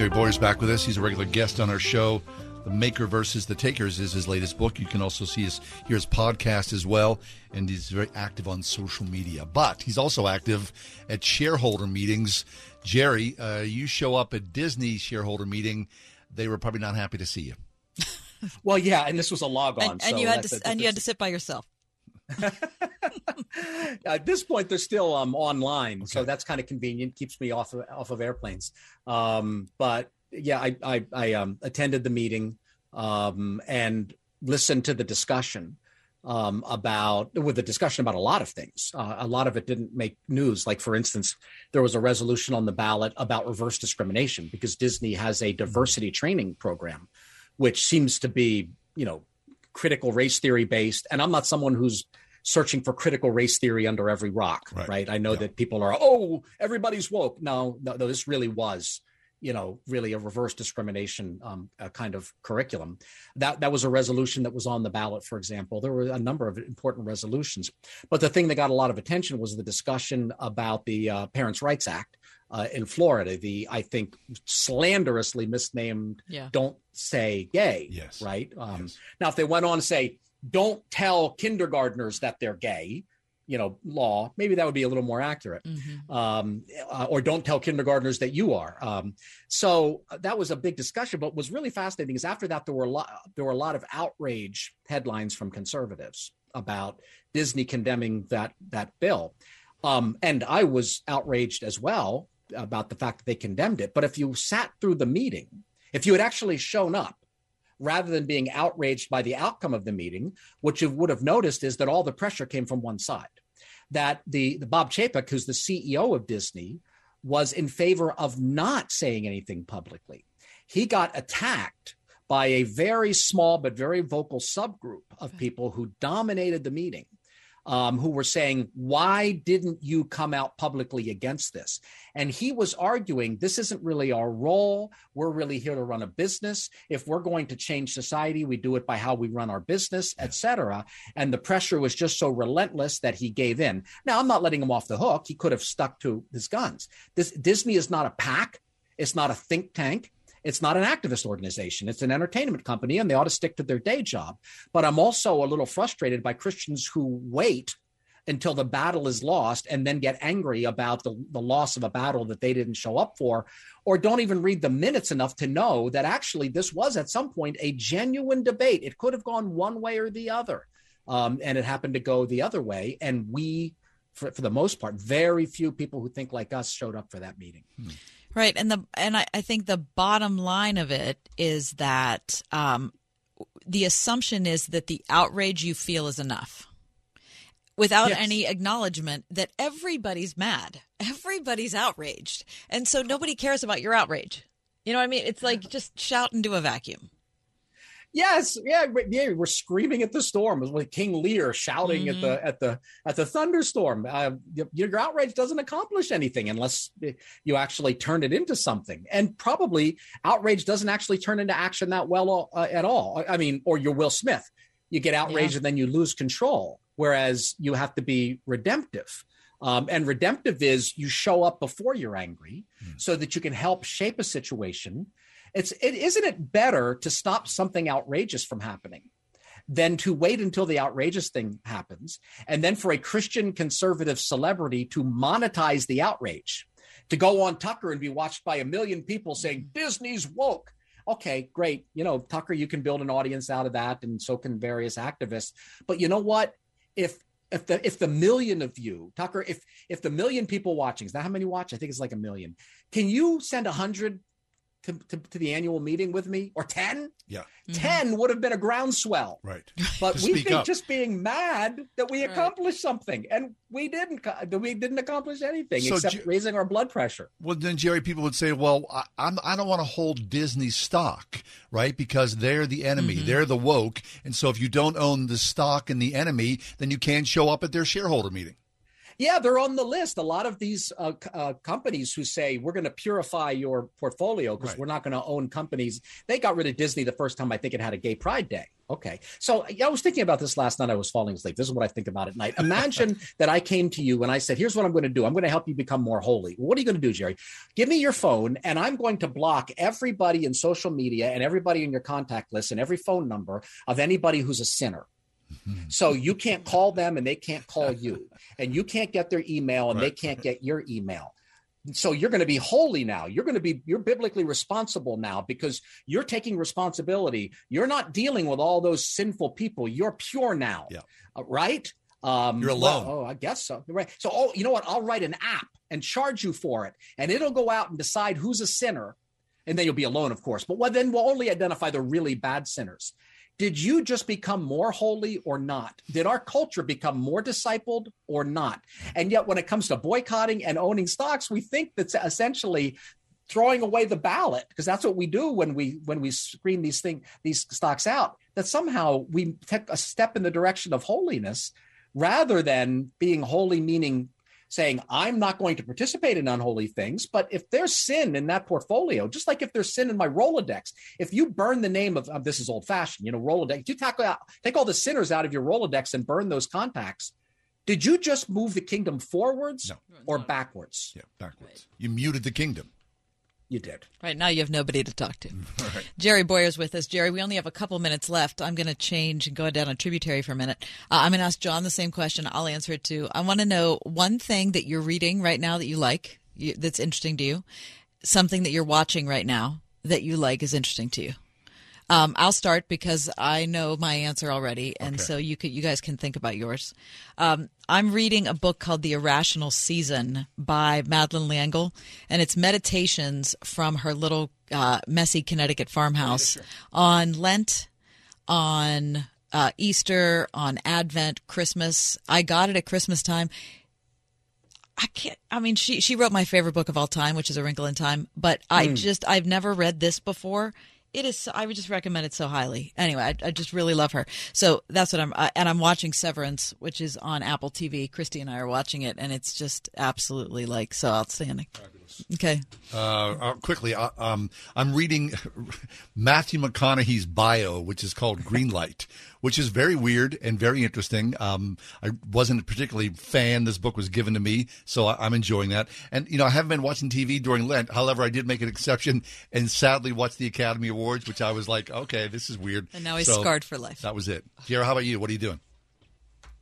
Jerry Bowyer's back with us. He's a regular guest on our show. The Maker versus the Takers is his latest book. You can also see his hear his podcast as well, and he's very active on social media. But he's also active at shareholder meetings. Jerry, uh, you show up at Disney shareholder meeting. They were probably not happy to see you. (laughs) Well, yeah, and this was a log on. And, and so you had to and you had to sit by yourself. (laughs) At this point, they're still um, online, so that's kind of convenient. Keeps me off of, off of airplanes. Um, but yeah, I I, I um, attended the meeting um, and listened to the discussion um, about with the discussion about a lot of things. Uh, a lot of it didn't make news. Like for instance, there was a resolution on the ballot about reverse discrimination because Disney has a diversity training program, which seems to be you know critical race theory based. And I'm not someone who's searching for critical race theory under every rock, right? I know that people are, oh, everybody's woke. No, no, no, this really was, you know, really a reverse discrimination um, uh, kind of curriculum. That that was a resolution that was on the ballot, for example. There were a number of important resolutions, but the thing that got a lot of attention was the discussion about the uh, Parents' Rights Act. Uh, in Florida, the I think slanderously misnamed Yeah. "Don't Say Gay." Yes, right. Um, Now, if they went on to say "Don't tell kindergartners that they're gay," you know, law, maybe that would be a little more accurate. Um, uh, or don't tell kindergartners that you are. Um, so uh, that was a big discussion. But was really fascinating is after that there were a lot there were a lot of outrage headlines from conservatives about Disney condemning that that bill. Um, and I was outraged as well about the fact that they condemned it. But if you sat through the meeting, if you had actually shown up, rather than being outraged by the outcome of the meeting, what you would have noticed is that all the pressure came from one side. That the, the Bob Chapek, who's the CEO of Disney, was in favor of not saying anything publicly. He got attacked by a very small but very vocal subgroup of people who dominated the meeting um, who were saying, Why didn't you come out publicly against this? And he was arguing, This isn't really our role. We're really here to run a business. If we're going to change society, we do it by how we run our business, et cetera. And the pressure was just so relentless that he gave in. Now, I'm not letting him off the hook. He could have stuck to his guns. This Disney is not a pack, it's not a think tank. It's not an activist organization. It's an entertainment company, and they ought to stick to their day job. But I'm also a little frustrated by Christians who wait until the battle is lost and then get angry about the, the loss of a battle that they didn't show up for, or don't even read the minutes enough to know that actually this was at some point a genuine debate. It could have gone one way or the other. Um, and it happened to go the other way. And we, for, for the most part, very few people who think like us showed up for that meeting. Right, and the and I, I think the bottom line of it is that um, the assumption is that the outrage you feel is enough, without Yes. any acknowledgement that everybody's mad, everybody's outraged, and so nobody cares about your outrage. You know what I mean? It's like just shout into a vacuum. Yes, yeah, yeah. We're screaming at the storm. It was like King Lear shouting at the at the at the thunderstorm. Uh, your outrage doesn't accomplish anything unless you actually turn it into something. And probably outrage doesn't actually turn into action that well uh, at all. I mean, or you're Will Smith. You get outraged Yeah. and then you lose control. Whereas you have to be redemptive. Um, and redemptive is you show up before you're angry so that you can help shape a situation. It's it isn't it better to stop something outrageous from happening than to wait until the outrageous thing happens and then for a Christian conservative celebrity to monetize the outrage, to go on Tucker and be watched by a million people saying Disney's woke. Okay, great. You know, Tucker, you can build an audience out of that, and so can various activists. But you know what? If if the if the million of you, Tucker, if if the million people watching, is that how many watch? I think it's like a million. Can you send a hundred to, to, to the annual meeting with me or 10? Yeah. 10 would have been a groundswell. Right. (laughs) But we think up. just being mad that we accomplished something, and we didn't. We didn't accomplish anything So except Ju- raising our blood pressure. Well, then, Jerry, people would say, well, I, I'm, I don't want to hold Disney stock, right? Because they're the enemy. Mm-hmm. They're the woke. And so if you don't own the stock and the enemy, then you can't show up at their shareholder meeting. Yeah, they're on the list. A lot of these uh, uh, companies who say we're going to purify your portfolio because we're not going to own companies. They got rid of Disney the first time I think it had a Gay Pride Day. Okay, so yeah, I was thinking about this last night. I was falling asleep. This is what I think about at night. Imagine (laughs) that I came to you and I said, "Here's what I'm going to do. I'm going to help you become more holy." What are you going to do, Jerry? Give me your phone, and I'm going to block everybody in social media and everybody in your contact list and every phone number of anybody who's a sinner. (laughs) So you can't call them and they can't call you. And you can't get their email and they can't get your email. So you're going to be holy now. You're going to be you're biblically responsible now because you're taking responsibility. You're not dealing with all those sinful people. You're pure now. Yeah. Uh, right? Um, You're well, alone. oh, I guess so. Right. So, oh, you know what? I'll write an app and charge you for it, and it'll go out and decide who's a sinner, and then you'll be alone, of course. But well, then we'll only identify the really bad sinners. Did you just become more holy or not? Did our culture become more discipled or not? And yet, when it comes to boycotting and owning stocks, we think that's essentially throwing away the ballot because that's what we do when we when we screen these thing these stocks out. That somehow we take a step in the direction of holiness rather than being holy, meaning saying, I'm not going to participate in unholy things. But if there's sin in that portfolio, just like if there's sin in my Rolodex, if you burn the name of, of this is old fashioned, you know, Rolodex, you tackle out, take all the sinners out of your Rolodex and burn those contacts. Did you just move the kingdom forwards or backwards? Yeah, backwards. You muted the kingdom. You did. Right now, you have nobody to talk to. (laughs) Jerry Bowyer's with us. Jerry, we only have a couple minutes left. I'm going to change and go down a tributary for a minute. Uh, I'm going to ask John the same question. I'll answer it too. I want to know one thing that you're reading right now that you like, you, that's interesting to you, something that you're watching right now that you like is interesting to you. Um, I'll start because I know my answer already, and so you could, you guys can think about yours. Um, I'm reading a book called The Irrational Season by Madeleine L'Engle, and it's meditations from her little uh, messy Connecticut farmhouse on Lent, on uh, Easter, on Advent, Christmas. I got it at Christmas time. I can't. I mean, she she wrote my favorite book of all time, which is A Wrinkle in Time. But I Hmm. just I've never read this before. It is. I would just recommend it so highly. Anyway, I, I just really love her. So that's what I'm. Uh, and I'm watching Severance, which is on Apple TV. Christy and I are watching it, and it's just absolutely like so outstanding. Okay. Uh, uh, quickly, uh, um, I'm reading (laughs) Matthew McConaughey's bio, which is called Greenlight, which is very weird and very interesting. Um, I wasn't a particularly fan. This book was given to me, so I, I'm enjoying that. And you know, I haven't been watching TV during Lent. However, I did make an exception and sadly watched the Academy Awards, which I was like, okay, this is weird. And now he's So scarred for life. That was it. Kiera, how about you? What are you doing?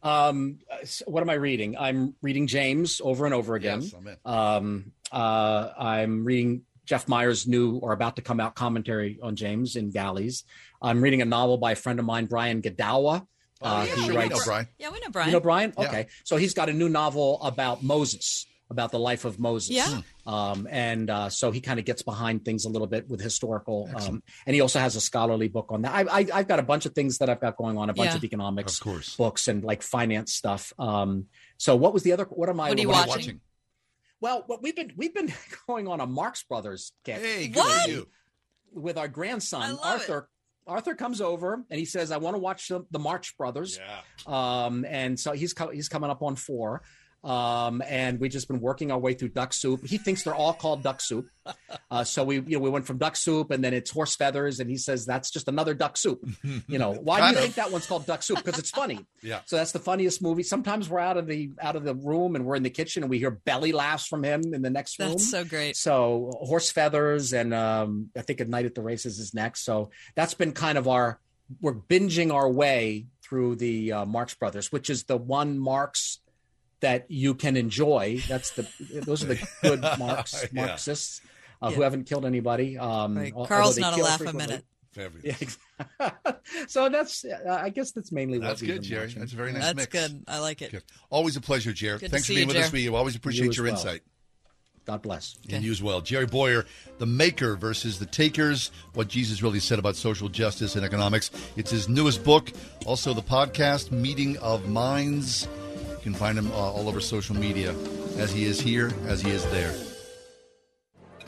Um, what am I reading? I'm reading James over and over again. Yes, I'm in. Um, uh, I'm reading Jeff Meyer's new or about to come out commentary on James in Galleys. I'm reading a novel by a friend of mine, Brian Godawa. Uh, yeah, he sure, we writes. know Brian. Yeah, we know Brian. You know Brian? Yeah. Okay, so he's got a new novel about Moses, about the life of Moses. Yeah. Um, and uh, so he kind of gets behind things a little bit with historical. Um, and he also has a scholarly book on that. I, I, I've got a bunch of things that I've got going on, a bunch Yeah. of economics Of course. books and like finance stuff. Um, so what was the other? What am I? What are you am I watching? Well, what we've been we've been (laughs) going on a Marx Brothers kick Hey, good What? you. with our grandson I love Arthur. Comes over and he says, "I want to watch the, the March Brothers." Yeah. Um, and so he's co- he's coming up on four. Um, and we've just been working our way through duck soup. He thinks they're all called duck soup. (laughs) Uh, so we, you know, we went from duck soup and then it's horse feathers, and he says that's just another duck soup. (laughs) You know, why do you of. think that one's called duck soup? Because it's funny. (laughs) Yeah. So that's the funniest movie. Sometimes we're out of the out of the room and we're in the kitchen and we hear belly laughs from him in the next room. That's so great. So horse feathers and um, I think a night at the races is next. So that's been kind of our we're binging our way through the uh, Marx Brothers, which is the one Marx that you can enjoy. That's the those are the (laughs) good Marx Yeah. Marxists uh, who haven't killed anybody. Um, Right. Karl's not a kill laugh a minute. Yeah, (laughs) exactly. (laughs) so that's uh, I guess that's mainly That's what good, Jerry. watching. That's a very nice That's mix. good. I like it. Good. Always a pleasure, Jerry. Good Thanks for being you, with us. Jerry. We always appreciate You your well. insight. God bless. And you as well. Jerry Bowyer, the maker versus the takers, what Jesus really said about social justice and economics. It's his newest book. Also, the podcast, Meeting of Minds. You can find him uh, all over social media as he is here, as he is there.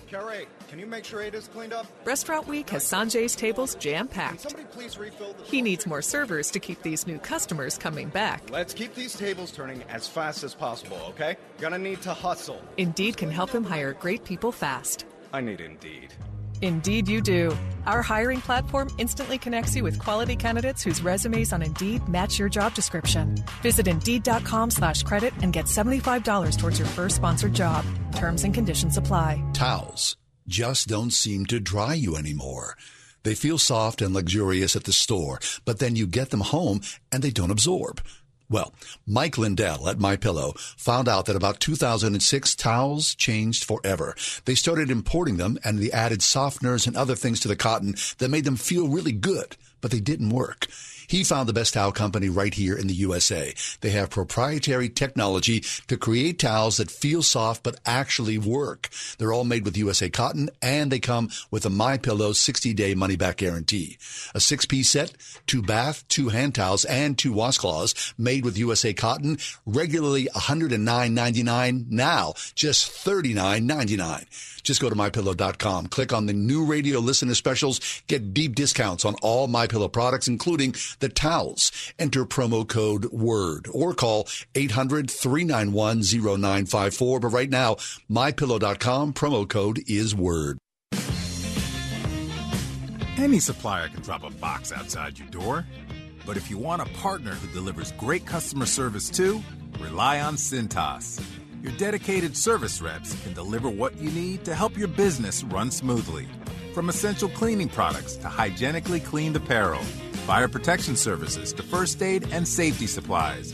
Carrie, can you make sure Ada's cleaned up? Restaurant Week has Sanjay's tables jam packed. somebody please refill the He needs more servers to keep these new customers coming back. Let's keep these tables turning as fast as possible, okay? Gonna need to hustle. Indeed can help him hire great people fast. I need Indeed. Indeed, you do. Our hiring platform instantly connects you with quality candidates whose resumes on Indeed match your job description. Visit Indeed.com slash credit and get $75 towards your first sponsored job. Terms and conditions apply. Towels just don't seem to dry you anymore. They feel soft and luxurious at the store, but then you get them home and they don't absorb. Well, Mike Lindell at My Pillow found out that about 2006 towels changed forever. They started importing them and they added softeners and other things to the cotton that made them feel really good, but they didn't work. He found the best towel company right here in the USA. They have proprietary technology to create towels that feel soft but actually work. They're all made with USA cotton and they come with a My Pillow 60-day money-back guarantee. A six-piece set, two bath, two hand towels, and two washcloths made with USA cotton, regularly $109.99, now just $39.99. Just go to mypillow.com, click on the new radio listener specials, get deep discounts on all MyPillow products, including the towels. Enter promo code WORD or call 800-391-0954. But right now, mypillow.com, promo code is WORD. Any supplier can drop a box outside your door. But if you want a partner who delivers great customer service too, rely on Cintas. Your dedicated service reps can deliver what you need to help your business run smoothly. From essential cleaning products to hygienically cleaned apparel, fire protection services to first aid and safety supplies.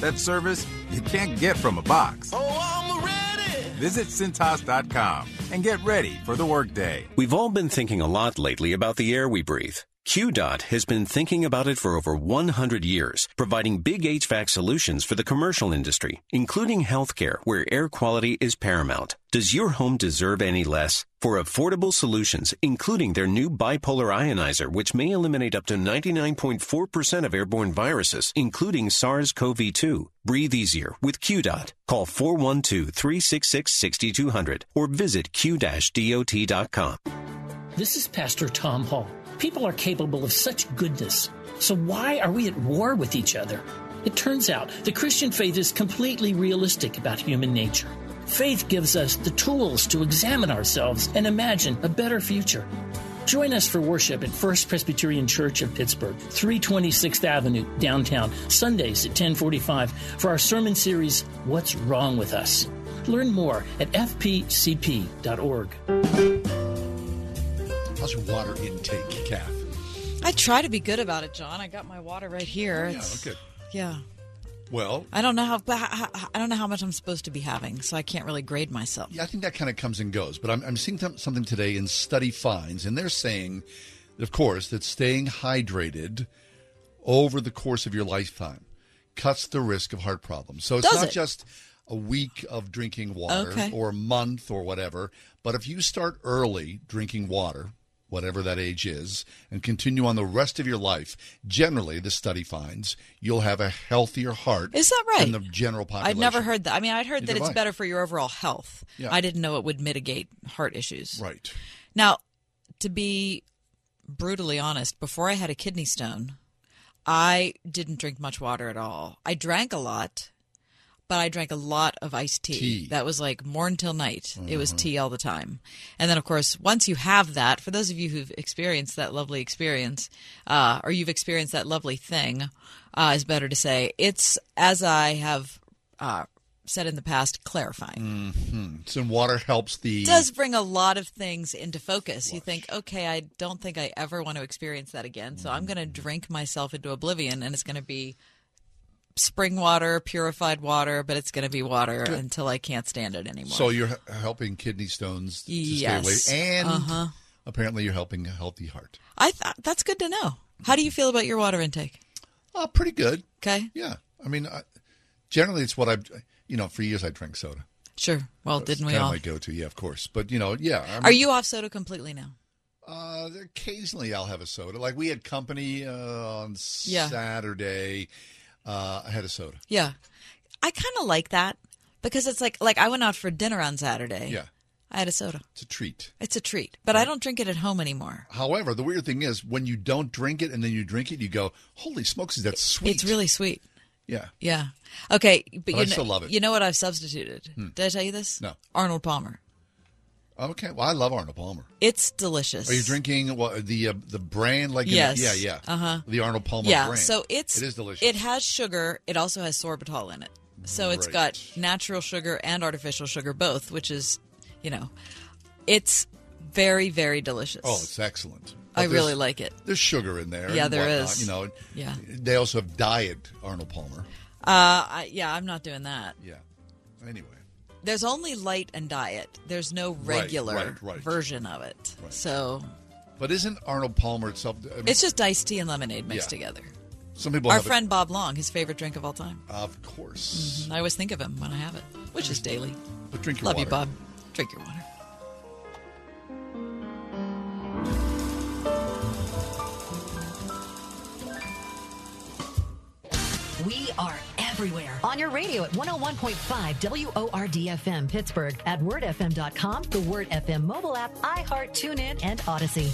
That service you can't get from a box. Oh, I'm ready. Visit Cintas.com and get ready for the workday. We've all been thinking a lot lately about the air we breathe. QDOT has been thinking about it for over 100 years, providing big HVAC solutions for the commercial industry, including healthcare, where air quality is paramount. Does your home deserve any less? For affordable solutions, including their new bipolar ionizer, which may eliminate up to 99.4% of airborne viruses, including SARS-CoV-2. Breathe easier with QDOT. Call 412-366-6200 or visit q-dot.com. This is Pastor Tom Hall. People are capable of such goodness. So why are we at war with each other? It turns out the Christian faith is completely realistic about human nature. Faith gives us the tools to examine ourselves and imagine a better future. Join us for worship at First Presbyterian Church of Pittsburgh, 326th Avenue, downtown, Sundays at 1045 for our sermon series, What's Wrong with Us? Learn more at fpcp.org. How's your water intake, Kath? I try to be good about it, John. I got my water right here. Oh, yeah, It's- good. Yeah. Well, I don't know how, I don't know how much I'm supposed to be having, so I can't really grade myself. Yeah, I think that kind of comes and goes. But I'm, I'm seeing some- something today in Study Finds, and they're saying, of course, that staying hydrated over the course of your lifetime cuts the risk of heart problems. So it's Does not it? just a week of drinking water Okay. or a month or whatever, but if you start early drinking water, whatever that age is, and continue on the rest of your life, generally, the study finds you'll have a healthier heart. Is that right? Than the general population. I'd never heard that. I mean, I'd heard Neither that it's better for your overall health. Yeah. I didn't know it would mitigate heart issues. Right. Now, to be brutally honest. Before I had a kidney stone, I didn't drink much water at all. I drank a lot, but I drank a lot of iced tea. Tea. That was like morn till night. It was Mhm. tea all the time. And then, of course, once you have that, for those of you who've experienced that lovely experience, uh, or you've experienced that lovely thing, uh, is better to say, it's, as I have uh, said in the past, clarifying. hmm So water helps the. It does bring a lot of things into focus. You think, okay, I don't think I ever want to experience that again, so I'm going to drink myself into oblivion, and it's going to be spring water, purified water, but it's going to be water Good. until I can't stand it anymore. So you're helping kidney stones to Yes. stay away, and Uh-huh. apparently you're helping a healthy heart. I thought that's good to know. How do you feel about your water intake? Oh, pretty good. Okay. Yeah, I mean, I, generally it's what I've. You know, for years I drank soda. Sure. Well, didn't we all? my go-to, yeah, of course. But you know, yeah. I'm- Are you off soda completely now? Uh, occasionally I'll have a soda. Like we had company uh, on Yeah. Saturday. Uh, I had a soda. Yeah. I kind of like that because it's like like I went out for dinner on Saturday. Yeah. I had a soda. It's a treat. It's a treat, but I don't drink it at home anymore. However, the weird thing is when you don't drink it and then you drink it, you go, "Holy smokes, that's sweet!" It's really sweet. Yeah. Yeah. Okay, but, But you I know, still love it. You know what I've substituted? Hmm. Did I tell you this? No. Arnold Palmer. Okay. Well, I love Arnold Palmer. It's delicious. Are you drinking what, the uh, the brand like? in- Yes. yeah, yeah. Uh-huh. The Arnold Palmer yeah, brand. so it's it is delicious. It has sugar. It also has sorbitol in it. So it's got natural sugar and artificial sugar both, which is, you know, it's very very delicious. Oh, it's excellent. I really like it. There's sugar in there. Yeah, there whatnot, is. You know. Yeah. They also have diet Arnold Palmer. Uh, I, yeah, I'm not doing that. Yeah. Anyway. There's only light and diet. There's no regular right, right. version of it. So But isn't Arnold Palmer itself? I mean, it's just iced tea and lemonade mixed Yeah. together. Some people Our have it- friend Bob Long, his favorite drink of all time. Of course. Mhm. I always think of him when I have it, which is daily. But drink your Love you. Bob. Drink your water. We are everywhere on your radio at 101.5 WORD FM Pittsburgh, at wordfm.com, the Word FM mobile app, iHeart, TuneIn, and Audacy.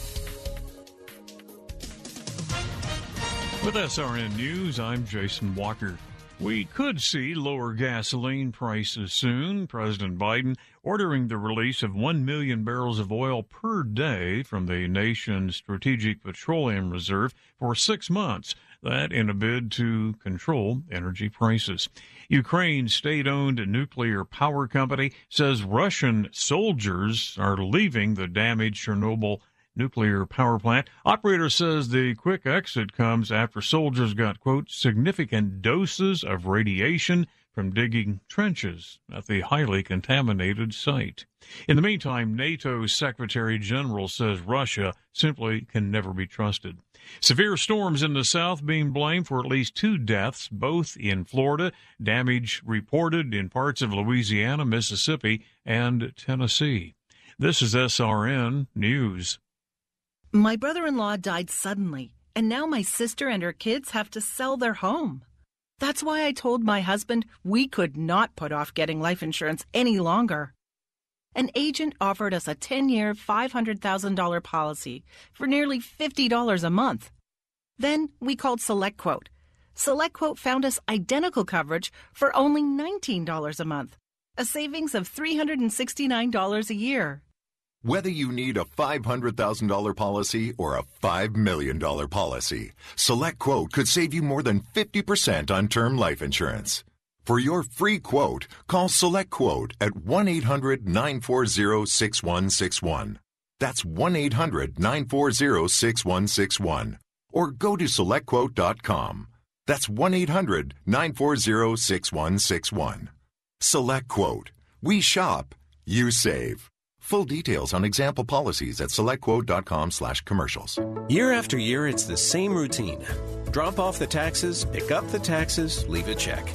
With SRN News, I'm Jason Walker. We could see lower gasoline prices soon. President Biden ordering the release of 1 million barrels of oil per day from the nation's Strategic Petroleum Reserve for six months. That in a bid to control energy prices. Ukraine's state owned nuclear power company says Russian soldiers are leaving the damaged Chernobyl nuclear power plant. Operator says the quick exit comes after soldiers got, quote, significant doses of radiation from digging trenches at the highly contaminated site. In the meantime, NATO's Secretary General says Russia simply can never be trusted. Severe storms in the south being blamed for at least two deaths, both in Florida, damage reported in parts of Louisiana, Mississippi, and Tennessee. This is SRN News. My brother in law died suddenly, and now my sister and her kids have to sell their home. That's why I told my husband we could not put off getting life insurance any longer. An agent offered us a 10 year, $500,000 policy for nearly $50 a month. Then we called SelectQuote. SelectQuote found us identical coverage for only $19 a month, a savings of $369 a year. Whether you need a $500,000 policy or a $5 million policy, Select Quote could save you more than 50% on term life insurance. For your free quote, call SelectQuote at 1 800 940 6161. That's 1 800 940 6161. Or go to SelectQuote.com. That's 1 800 940 6161. Select Quote. We shop, you save. Full details on example policies at selectquote.com slash commercials. Year after year, it's the same routine. Drop off the taxes, pick up the taxes, leave a check.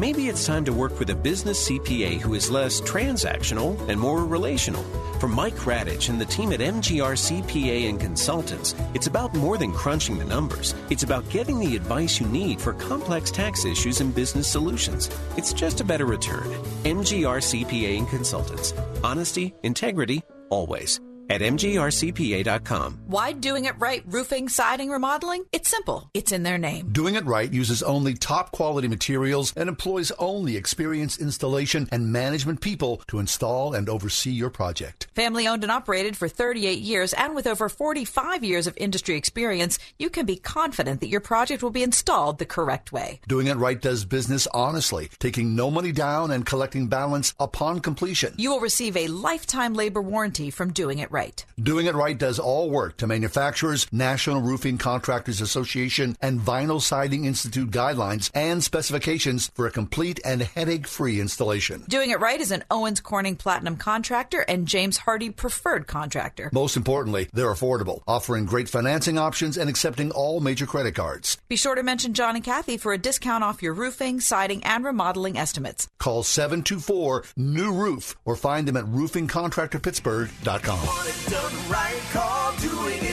Maybe it's time to work with a business CPA who is less transactional and more relational. For Mike Radich and the team at MGR CPA and Consultants, it's about more than crunching the numbers. It's about getting the advice you need for complex tax issues and business solutions. It's just a better return. MGR CPA and Consultants. Honesty, integrity, always. At mgrcpa.com. Why doing it right roofing, siding, remodeling? It's simple. It's in their name. Doing it right uses only top quality materials and employs only experienced installation and management people to install and oversee your project. Family owned and operated for 38 years and with over 45 years of industry experience, you can be confident that your project will be installed the correct way. Doing it right does business honestly, taking no money down and collecting balance upon completion. You will receive a lifetime labor warranty from doing it right. Doing it right does all work to manufacturers, National Roofing Contractors Association, and Vinyl Siding Institute guidelines and specifications for a complete and headache free installation. Doing it right is an Owens Corning Platinum contractor and James Hardie preferred contractor. Most importantly, they're affordable, offering great financing options and accepting all major credit cards. Be sure to mention John and Kathy for a discount off your roofing, siding, and remodeling estimates. Call 724 New Roof or find them at roofingcontractorpittsburgh.com.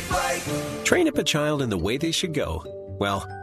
Right. Train up a child in the way they should go. Well,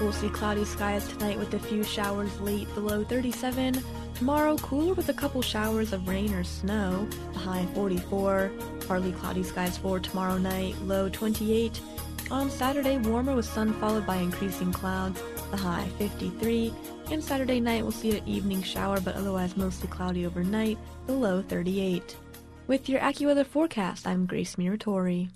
We'll see cloudy skies tonight with a few showers late, below 37. Tomorrow, cooler with a couple showers of rain or snow, the high 44. Partly cloudy skies for tomorrow night, low 28. On Saturday, warmer with sun followed by increasing clouds, the high 53. And Saturday night, we'll see an evening shower, but otherwise mostly cloudy overnight, the low 38. With your AccuWeather forecast, I'm Grace Miratori.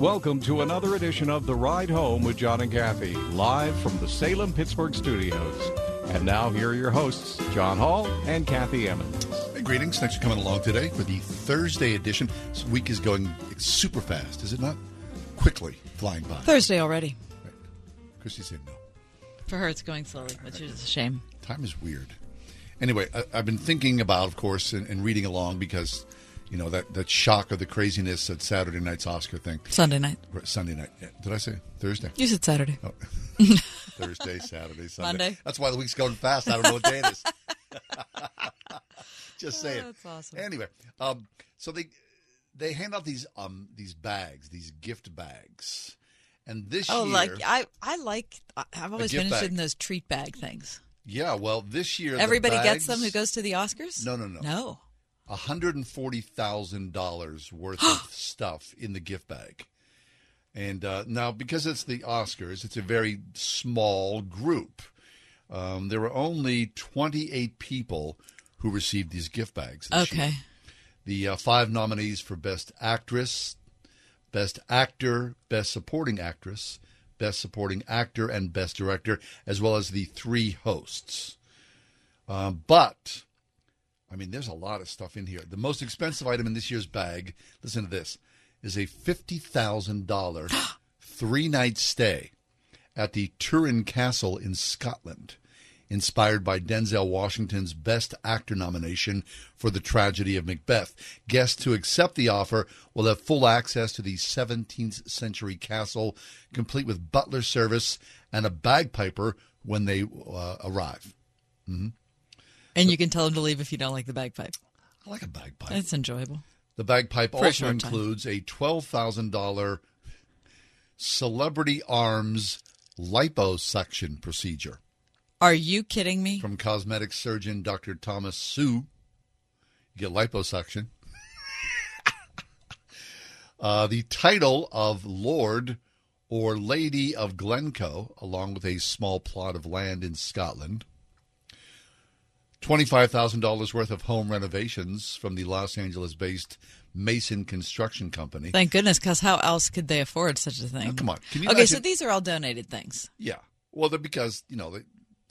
Welcome to another edition of The Ride Home with John and Kathy, live from the Salem Pittsburgh studios. And now, here are your hosts, John Hall and Kathy Emmons. Hey, greetings. Thanks for coming along today for the Thursday edition. This week is going super fast, is it not? Quickly flying by. Thursday already. Right. Christy said no. For her, it's going slowly, which is a shame. Time is weird. Anyway, I, I've been thinking about, of course, and, and reading along because, you know, that, that shock of the craziness at Saturday night's Oscar thing. Sunday night. Sunday night. Yeah, Did I say Thursday? You said Saturday. Oh. (laughs) Thursday, Saturday, Sunday. Monday. That's why the week's going fast. I don't know what day it is. (laughs) Just saying. Oh, that's awesome. Anyway, um, so they they hand out these um these bags, these gift bags, and this Oh, year, like I, I like. I've always been interested bag. in those treat bag things. yeah, well, this year Everybody gets them who goes to the Oscars. No, no, no, no. Hundred and forty thousand dollars worth of stuff in the gift bag. And uh, now, because it's the Oscars, it's a very small group. Um, there were only 28 people who received these gift bags. this year. Okay. The uh, five nominees for Best Actress, Best Actor, Best Supporting Actress, Best Supporting Actor, and Best Director, as well as the three hosts. Um, but, I mean, there's a lot of stuff in here. The most expensive item in this year's bag, listen to this, is a $50,000 (gasps) three night stay at the Turin Castle in Scotland, inspired by Denzel Washington's Best Actor nomination for The Tragedy of Macbeth. Guests who accept the offer will have full access to the 17th century castle, complete with butler service and a bagpiper when they uh, arrive. hmm And you can tell them to leave if you don't like the bagpipe. I like a bagpipe. It's enjoyable. The bagpipe For also time. includes a $12,000 celebrity arms liposuction procedure Are you kidding me? from cosmetic surgeon Dr. Thomas Su. You get liposuction. (laughs) uh, the title of Lord or Lady of Glencoe, along with a small plot of land in Scotland. $25,000 worth of home renovations from the Los Angeles based Mason Construction Company. Thank goodness, because how else could they afford such a thing? Now, come on. Okay, so these are all donated things, Yeah. Well, they're because, you know, they,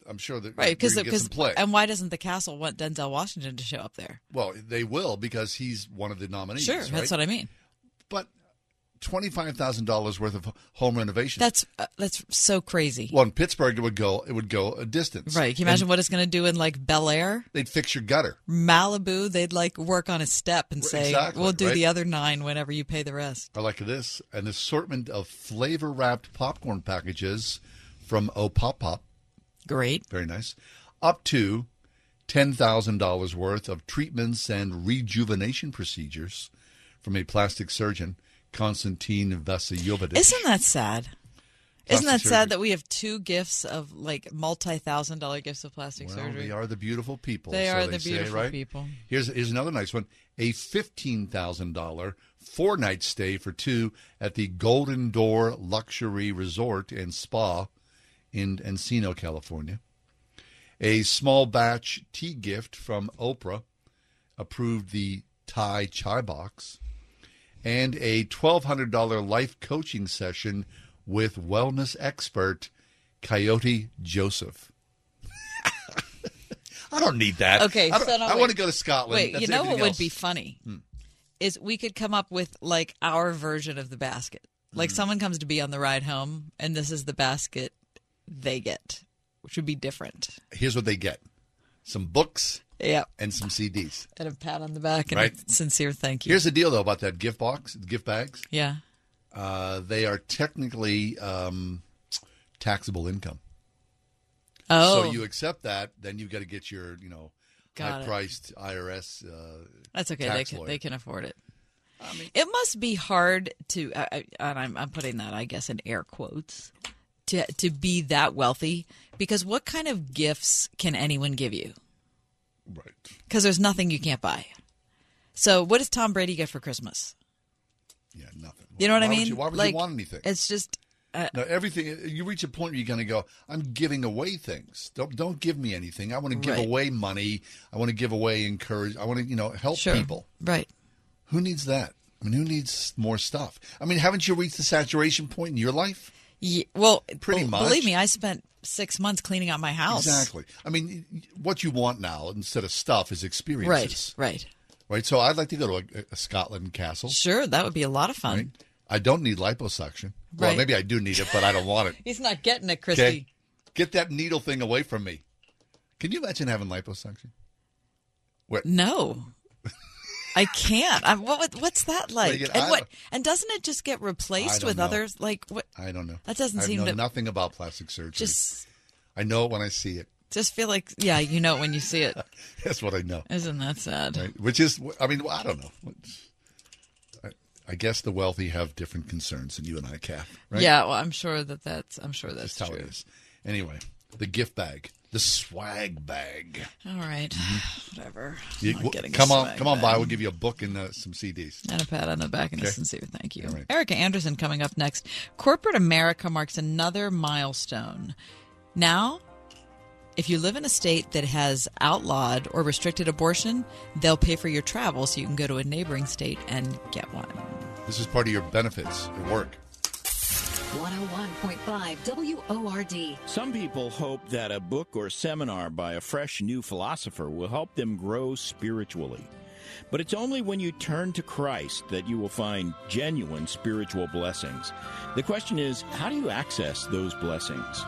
I'm sure that right? Because Because and why doesn't the castle want Denzel Washington to show up there? well, they will because he's one of the nominees. Sure, right? that's what I mean. But twenty-five thousand dollars worth of home renovation. That's uh, that's so crazy. well, in Pittsburgh, it would go. It would go a distance. Right. Can you imagine And what it's going to do in like Bel Air? They'd fix your gutter. Malibu, they'd like work on a step and say, Exactly, "We'll do right? the other nine whenever you pay the rest." I like this an assortment of flavor wrapped popcorn packages from Opopop. Great. Very nice. Up to $10,000 worth of treatments and rejuvenation procedures from a plastic surgeon, Konstantin Vasyukevich. Isn't that sad? Isn't that Plastic sad that we have two gifts of like multi-thousand dollar gifts of plastic Well, surgery? they are the beautiful people. They so are they the say, beautiful right? people. Here's, here's another nice one a $15,000 four night stay for two at the Golden Door Luxury Resort and Spa in Encino, California. A small batch tea gift from Oprah approved the Thai chai box. And a $1,200 life coaching session with wellness expert Coyote Joseph. (laughs) I don't need that. Okay, I, so no, I want to go to Scotland. Wait, That's you know what everything would be funny Hmm. is we could come up with like our version of the basket. Like Hmm. someone comes to be on the ride home, and this is the basket they get, which would be different. Here's what they get: some books, Yeah. and some CDs. And a pat on the back and Right. a sincere thank you. Here's the deal, though, about that gift box, gift bags. yeah. Uh, they are technically um, taxable income. Oh. so you accept that, then you've got to get your, you know, Got high-priced IRS. Uh, That's okay. They can lawyer. they can afford it. it must be hard to, I I- and I'm I'm putting that I guess in air quotes, to to be that wealthy because what kind of gifts can anyone give you? Right. Because there's nothing you can't buy. So what does Tom Brady get for Christmas? Yeah, nothing. You know what Why I mean? you- why would like, you want anything? It's just. Uh, No, everything. You reach a point where you're going to go. I'm giving away things. Don't don't give me anything. I want to give Right. away money. I want to give away encourage. I want to you know help Sure. people. Right. Who needs that? I mean, who needs more stuff? I mean, haven't you reached the saturation point in your life? Ye- well, Pretty bel- much. Believe me, I spent six months cleaning out my house. Exactly. I mean, what you want now instead of stuff is experiences. Right. Right. Right. So I'd like to go to a, a Scotland castle. Sure, that would be a lot of fun. Right? I don't need liposuction. Well, Right. maybe I do need it, but I don't want it. (laughs) He's not getting it, Christy. Okay. Get that needle thing away from me. Can you imagine having liposuction? What? No, I can't. I, what, what's that like? and what? And doesn't it just get replaced with know. others? Like what? I don't know. That doesn't I seem know to- nothing about plastic surgery. Just- I know it when I see it. Just feel like yeah, you know it when you see it. (laughs) That's what I know. Isn't that sad? Right? Which is, I mean, I don't know. I, I guess the wealthy have different concerns than you and I, Kath. Right? Yeah, well, I'm sure that that's. I'm sure that's That's how true. it is. Anyway, the gift bag, the swag bag. All right, whatever. You- I'm not getting a come on, come on bag. by. We'll give you a book and uh, some CDs. And a pat on the back and a Okay. sincere thank you. Right. Ericka Andersen coming up next. Corporate America marks another milestone. Now, if you live in a state that has outlawed or restricted abortion, they'll pay for your travel so you can go to a neighboring state and get one. This is part of your benefits at work. 101.5 WORD. Some people hope that a book or seminar by a fresh new philosopher will help them grow spiritually. But it's only when you turn to Christ that you will find genuine spiritual blessings. The question is, how do you access those blessings?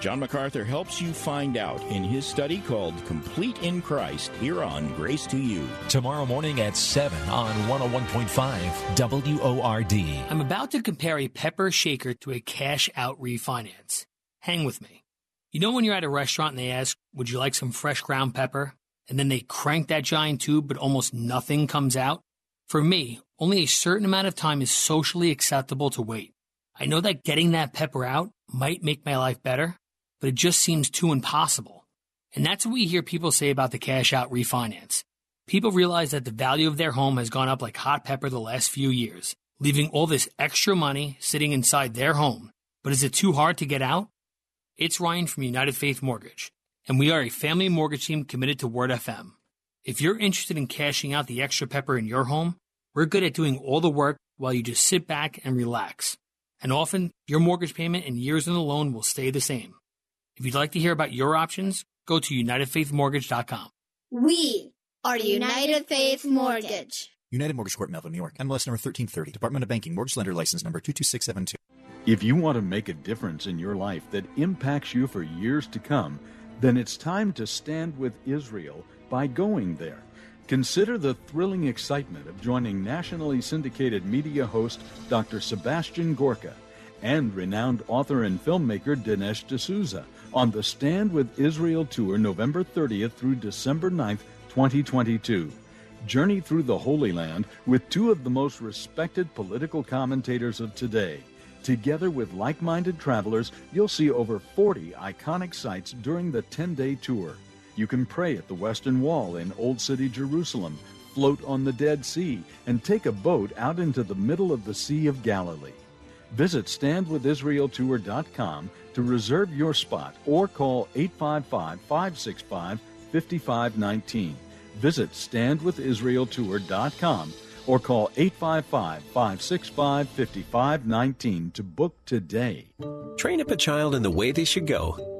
John MacArthur helps you find out in his study called Complete in Christ here on Grace to You. Tomorrow morning at 7 on 101.5 WORD. I'm about to compare a pepper shaker to a cash out refinance. Hang with me. You know when you're at a restaurant and they ask, Would you like some fresh ground pepper? And then they crank that giant tube, but almost nothing comes out? For me, only a certain amount of time is socially acceptable to wait. I know that getting that pepper out might make my life better, but it just seems too impossible. And that's what we hear people say about the cash out refinance. People realize that the value of their home has gone up like hot pepper the last few years, leaving all this extra money sitting inside their home. But is it too hard to get out? It's Ryan from United Faith Mortgage, and we are a family mortgage team committed to Word FM. If you're interested in cashing out the extra pepper in your home, we're good at doing all the work while you just sit back and relax. And often, your mortgage payment and years on the loan will stay the same. If you'd like to hear about your options, go to UnitedFaithMortgage.com. We are United Faith Mortgage. United Mortgage Corp, Melville, New York. MLS number 1330. Department of Banking. Mortgage lender license number 22672. If you want to make a difference in your life that impacts you for years to come, then it's time to stand with Israel by going there. Consider the thrilling excitement of joining nationally syndicated media host Dr. Sebastian Gorka and renowned author and filmmaker Dinesh D'Souza on the Stand with Israel tour November 30th through December 9th, 2022. Journey through the Holy Land with two of the most respected political commentators of today. Together with like minded travelers, you'll see over 40 iconic sites during the 10 day tour. You can pray at the Western Wall in Old City, Jerusalem, float on the Dead Sea, and take a boat out into the middle of the Sea of Galilee. Visit standwithisraeltour.com to reserve your spot or call 855 565 5519. Visit standwithisraeltour.com or call 855 565 5519 to book today. Train up a child in the way they should go.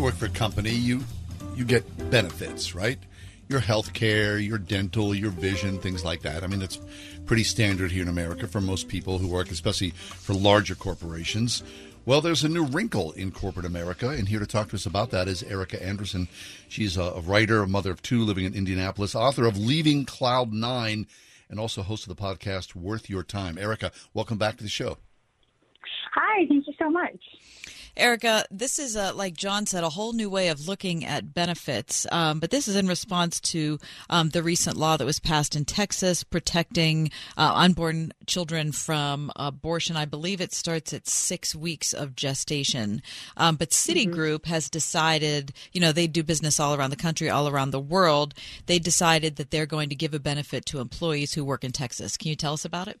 You work for a company, you you get benefits, right? Your health care, your dental, your vision, things like that. I mean, it's pretty standard here in America for most people who work, especially for larger corporations. Well, there's a new wrinkle in corporate America, and here to talk to us about that is Ericka Andersen. She's a writer, a mother of two, living in Indianapolis, author of Leaving Cloud Nine, and also host of the podcast Worth Your Time. Ericka, welcome back to the show. Hi, thank you so much. Ericka, this is, uh, like John said, a whole new way of looking at benefits. Um, but this is in response to um, the recent law that was passed in Texas protecting uh, unborn children from abortion. I believe it starts at six weeks of gestation. Um, but Citigroup has decided, you know, they do business all around the country, all around the world. They decided that they're going to give a benefit to employees who work in Texas. Can you tell us about it?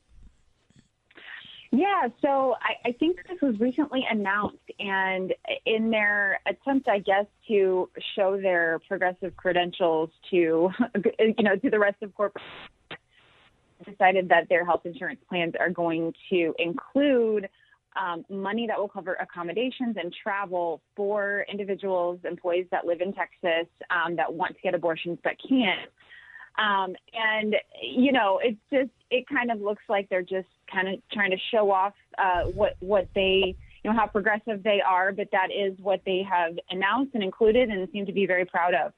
Yeah, so I, I think this was recently announced, and in their attempt, I guess, to show their progressive credentials to, (laughs) you know, to the rest of corporate, decided that their health insurance plans are going to include um, money that will cover accommodations and travel for individuals, employees that live in Texas um, that want to get abortions but can't. Um, and you know, it's just it kind of looks like they're just kind of trying to show off uh, what what they you know how progressive they are, but that is what they have announced and included and seem to be very proud of.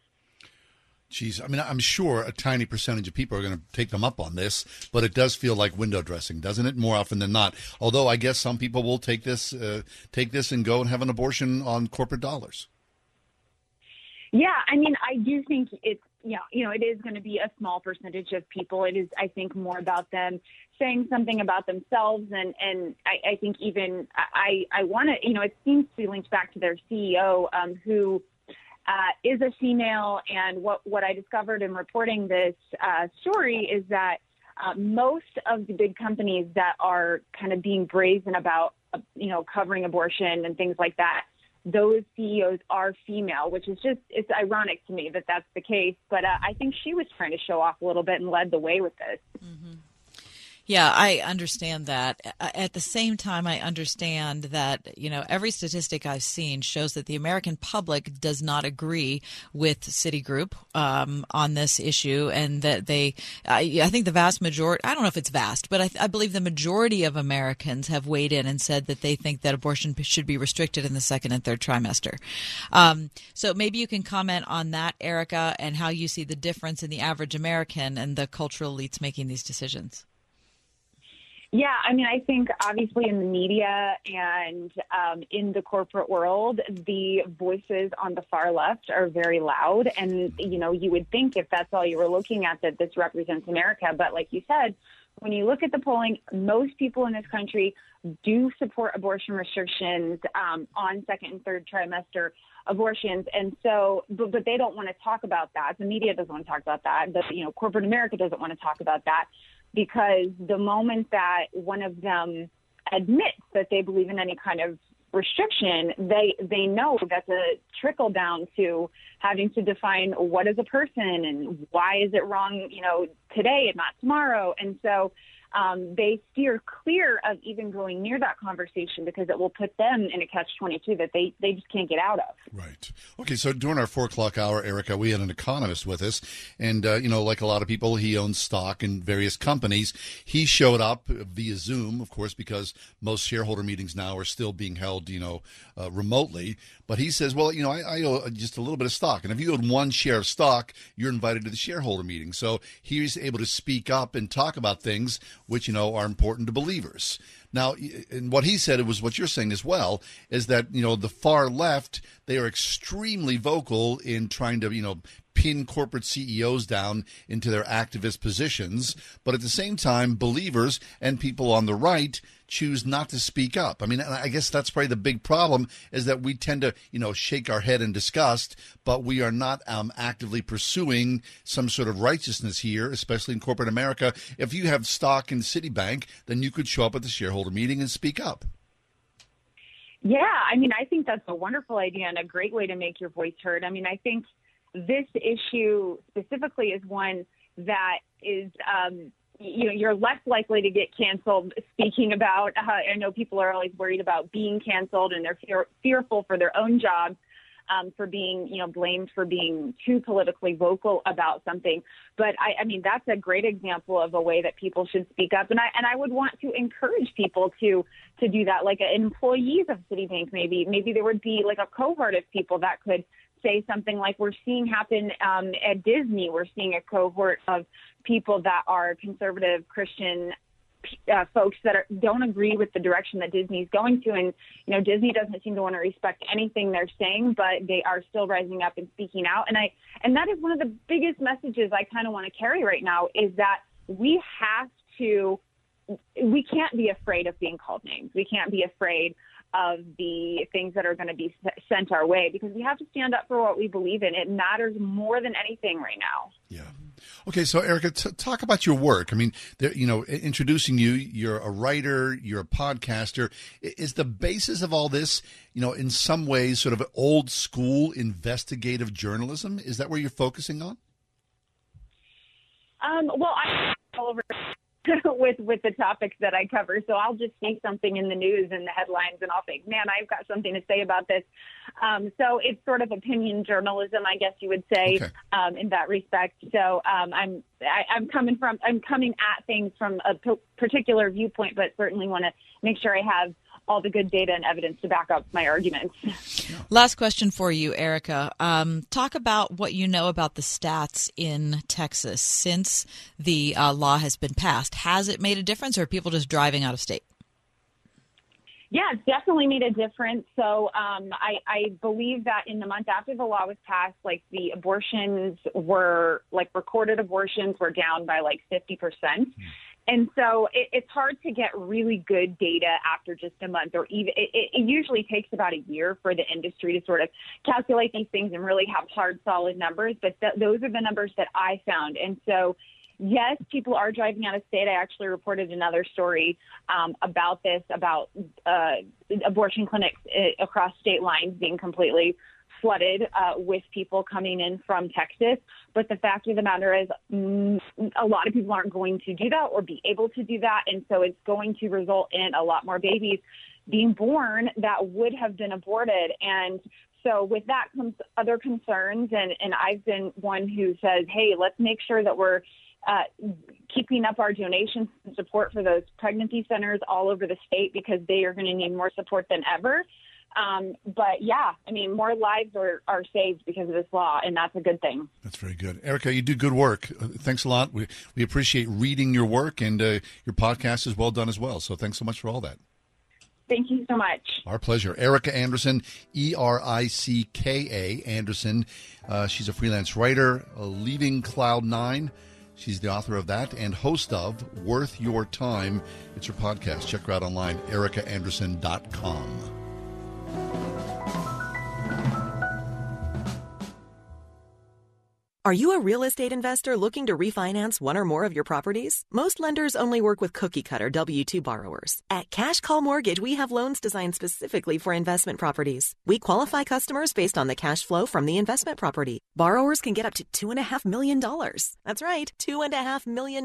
Geez, I mean, I'm sure a tiny percentage of people are going to take them up on this, but it does feel like window dressing, doesn't it? More often than not. Although I guess some people will take this, uh, take this, and go and have an abortion on corporate dollars. Yeah, I mean, I do think it's yeah, you know, it is going to be a small percentage of people. It is, I think, more about them saying something about themselves, and and I, I think even I I want to, you know, it seems to be linked back to their CEO, um, who uh, is a female, and what what I discovered in reporting this uh, story is that uh, most of the big companies that are kind of being brazen about, uh, you know, covering abortion and things like that those CEOs are female, which is just, it's ironic to me that that's the case. But uh, I think she was trying to show off a little bit and led the way with this. Yeah, I understand that. At the same time, I understand that, you know, every statistic I've seen shows that the American public does not agree with Citigroup um, on this issue, and that they, I, I, think the vast majority, I don't know if it's vast, but I, I, believe the majority of Americans have weighed in and said that they think that abortion should be restricted in the second and third trimester. Um, so maybe you can comment on that, Ericka, and how you see the difference in the average American and the cultural elites making these decisions. Yeah, I mean, I think obviously in the media and um, in the corporate world, the voices on the far left are very loud. And, you know, you would think if that's all you were looking at, that this represents America. But like you said, when you look at the polling, most people in this country do support abortion restrictions um, on second and third trimester abortions. And so, but, but they don't want to talk about that. The media doesn't want to talk about that. The, you know, corporate America doesn't want to talk about that. Because the moment that one of them admits that they believe in any kind of restriction, they they know that's a trickle down to having to define what is a person and why is it wrong, you know, today and not tomorrow. And so um, they steer clear of even going near that conversation because it will put them in a catch twenty two that they they just can't get out of. Right. Okay, so during our four o'clock hour, Ericka, we had an economist with us, and uh, you know, like a lot of people, he owns stock in various companies. He showed up via Zoom, of course, because most shareholder meetings now are still being held, you know, uh, remotely. But he says, well, you know, I, I owe just a little bit of stock, and if you own one share of stock, you're invited to the shareholder meeting. So he's able to speak up and talk about things which you know are important to believers. Now, and what he said it was what you're saying as well is that you know the far left they are extremely vocal in trying to you know pin corporate CEOs down into their activist positions, but at the same time, believers and people on the right choose not to speak up. I mean, I guess that's probably the big problem is that we tend to, you know, shake our head in disgust, but we are not um, actively pursuing some sort of righteousness here, especially in corporate America. If you have stock in Citibank, then you could show up at the shareholder meeting and speak up. Yeah, I mean, I think that's a wonderful idea and a great way to make your voice heard. I mean, I think this issue specifically is one that is, um, you know, you're less likely to get canceled speaking about. Uh, I know people are always worried about being canceled and they're fear- fearful for their own jobs. Um, for being, you know, blamed for being too politically vocal about something, but I, I mean that's a great example of a way that people should speak up, and I and I would want to encourage people to to do that. Like employees of Citibank, maybe maybe there would be like a cohort of people that could say something like we're seeing happen um, at Disney. We're seeing a cohort of people that are conservative Christian uh, folks that are, don't agree with the direction that Disney's going to, and you know Disney doesn't seem to want to respect anything they're saying, but they are still rising up and speaking out. And I and that is one of the biggest messages I kind of want to carry right now is that we have to we can't be afraid of being called names. We can't be afraid of the things that are going to be sent our way because we have to stand up for what we believe in. It matters more than anything right now. Yeah. Okay, so Ericka, t- talk about your work. I mean, there, you know, introducing you, you're a writer, you're a podcaster. Is the basis of all this, you know, in some ways, sort of old school investigative journalism? Is that where you're focusing on? Um, well, I'm all over (laughs) with with the topics that I cover. So I'll just see something in the news and the headlines, and I'll think, man, I've got something to say about this. Um, so it's sort of opinion journalism, I guess you would say, Okay. um, in that respect. So um, I'm I, I'm coming from I'm coming at things from a p- particular viewpoint, but certainly want to make sure I have all the good data and evidence to back up my arguments. Last question for you, Ericka. Um, talk about what you know about the stats in Texas since the uh, law has been passed. Has it made a difference, or are people just driving out of state? Yeah, it's definitely made a difference. So um, I, I believe that in the month after the law was passed, like the abortions were, like recorded abortions were down by like 50%. And so it, it's hard to get really good data after just a month, or even it, it usually takes about a year for the industry to sort of calculate these things and really have hard, solid numbers. But th- those are the numbers that I found. And so yes, people are driving out of state. I actually reported another story um, about this, about uh, abortion clinics uh, across state lines being completely flooded uh, with people coming in from Texas. But the fact of the matter is, mm, a lot of people aren't going to do that or be able to do that. And so it's going to result in a lot more babies being born that would have been aborted. And so with that comes other concerns. And, and I've been one who says, hey, let's make sure that we're uh, keeping up our donations and support for those pregnancy centers all over the state because they are going to need more support than ever. Um, but yeah, I mean, more lives are, are saved because of this law, and that's a good thing. That's very good. Ericka, you do good work. Uh, thanks a lot. We, we appreciate reading your work, and uh, your podcast is well done as well. So thanks so much for all that. Thank you so much. Our pleasure. Ericka Andersen, E R I C K A Andersen. Uh, she's a freelance writer, uh, leaving Cloud Nine. She's the author of that and host of Worth Your Time. It's her podcast. Check her out online, erickaandersen.com. いただきます。Are you a real estate investor looking to refinance one or more of your properties? Most lenders only work with cookie cutter W 2 borrowers. At Cash Call Mortgage, we have loans designed specifically for investment properties. We qualify customers based on the cash flow from the investment property. Borrowers can get up to $2.5 million. That's right, $2.5 million.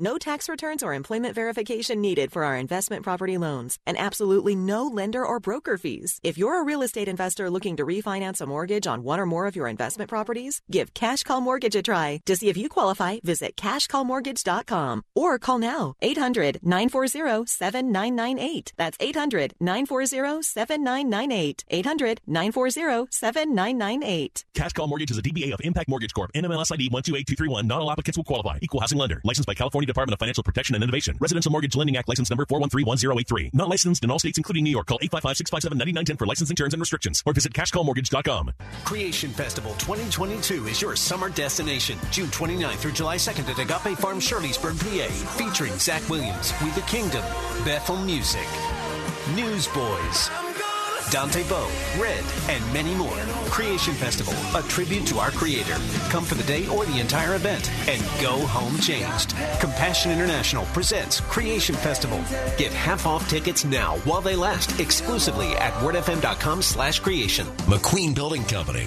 No tax returns or employment verification needed for our investment property loans, and absolutely no lender or broker fees. If you're a real estate investor looking to refinance a mortgage on one or more of your investment properties, give Cash Call Mortgage a try. To see if you qualify, visit cashcallmortgage.com or call now 800 940 7998. That's 800 940 7998. 800 940 7998. Cash Call Mortgage is a DBA of Impact Mortgage Corp. NMLS ID 128231. Not all applicants will qualify. Equal housing lender. Licensed by California Department of Financial Protection and Innovation. Residential Mortgage Lending Act license number 4131083. Not licensed in all states including New York. Call 855-657-9910 for licensing terms and restrictions or visit cashcallmortgage.com. Creation Festival 2022 is your summer destination. June 29th through July 2nd at Agape Farm, Shirleysburg, PA. Featuring Zach Williams, We the Kingdom, Bethel Music, Newsboys, Dante Bowe, Red, and many more. Creation Festival, a tribute to our creator. Come for the day or the entire event and go home changed. Compassion International presents Creation Festival. Get half off tickets now while they last exclusively at wordfm.com slash creation. McQueen Building Company.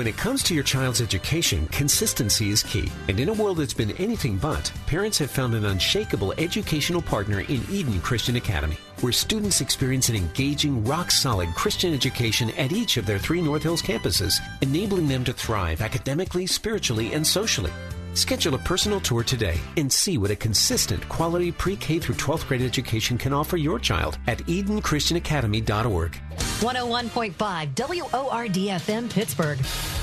When it comes to your child's education, consistency is key. And in a world that's been anything but, parents have found an unshakable educational partner in Eden Christian Academy, where students experience an engaging, rock solid Christian education at each of their three North Hills campuses, enabling them to thrive academically, spiritually, and socially. Schedule a personal tour today and see what a consistent, quality pre K through 12th grade education can offer your child at EdenChristianAcademy.org. 101.5 WORD FM Pittsburgh.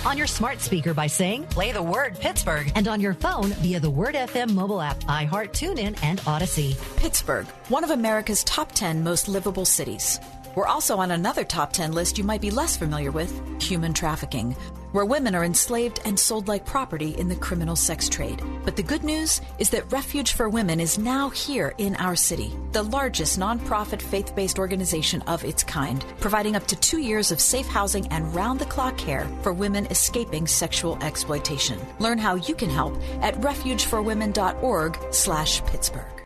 On your smart speaker by saying, play the word Pittsburgh. And on your phone via the Word FM mobile app, iHeart, TuneIn, and Audacy. Pittsburgh, one of America's top 10 most livable cities. We're also on another top 10 list you might be less familiar with human trafficking, where women are enslaved and sold like property in the criminal sex trade. But the good news is that Refuge for Women is now here in our city, the largest nonprofit faith based organization of its kind, providing up to two years of safe housing and round the clock care for women escaping sexual exploitation. Learn how you can help at refugeforwomen.org slash Pittsburgh.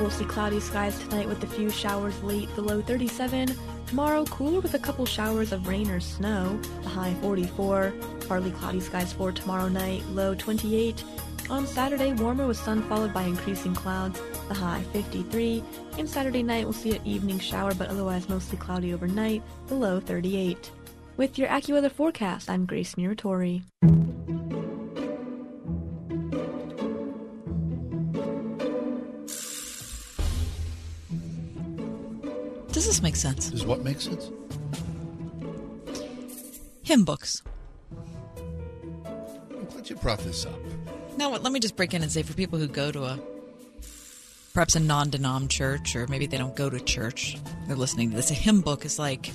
Mostly cloudy skies tonight with a few showers late, the low 37. Tomorrow, cooler with a couple showers of rain or snow, the high 44. Partly cloudy skies for tomorrow night, low 28. On Saturday, warmer with sun followed by increasing clouds, the high 53. And Saturday night, we'll see an evening shower, but otherwise mostly cloudy overnight, the low 38. With your AccuWeather forecast, I'm Grace Muratori. Does this make sense? Does what make sense? Hymn books. I'm glad you brought this up. Now, let me just break in and say for people who go to a perhaps a non-denom church, or maybe they don't go to church, they're listening to this. A hymn book is like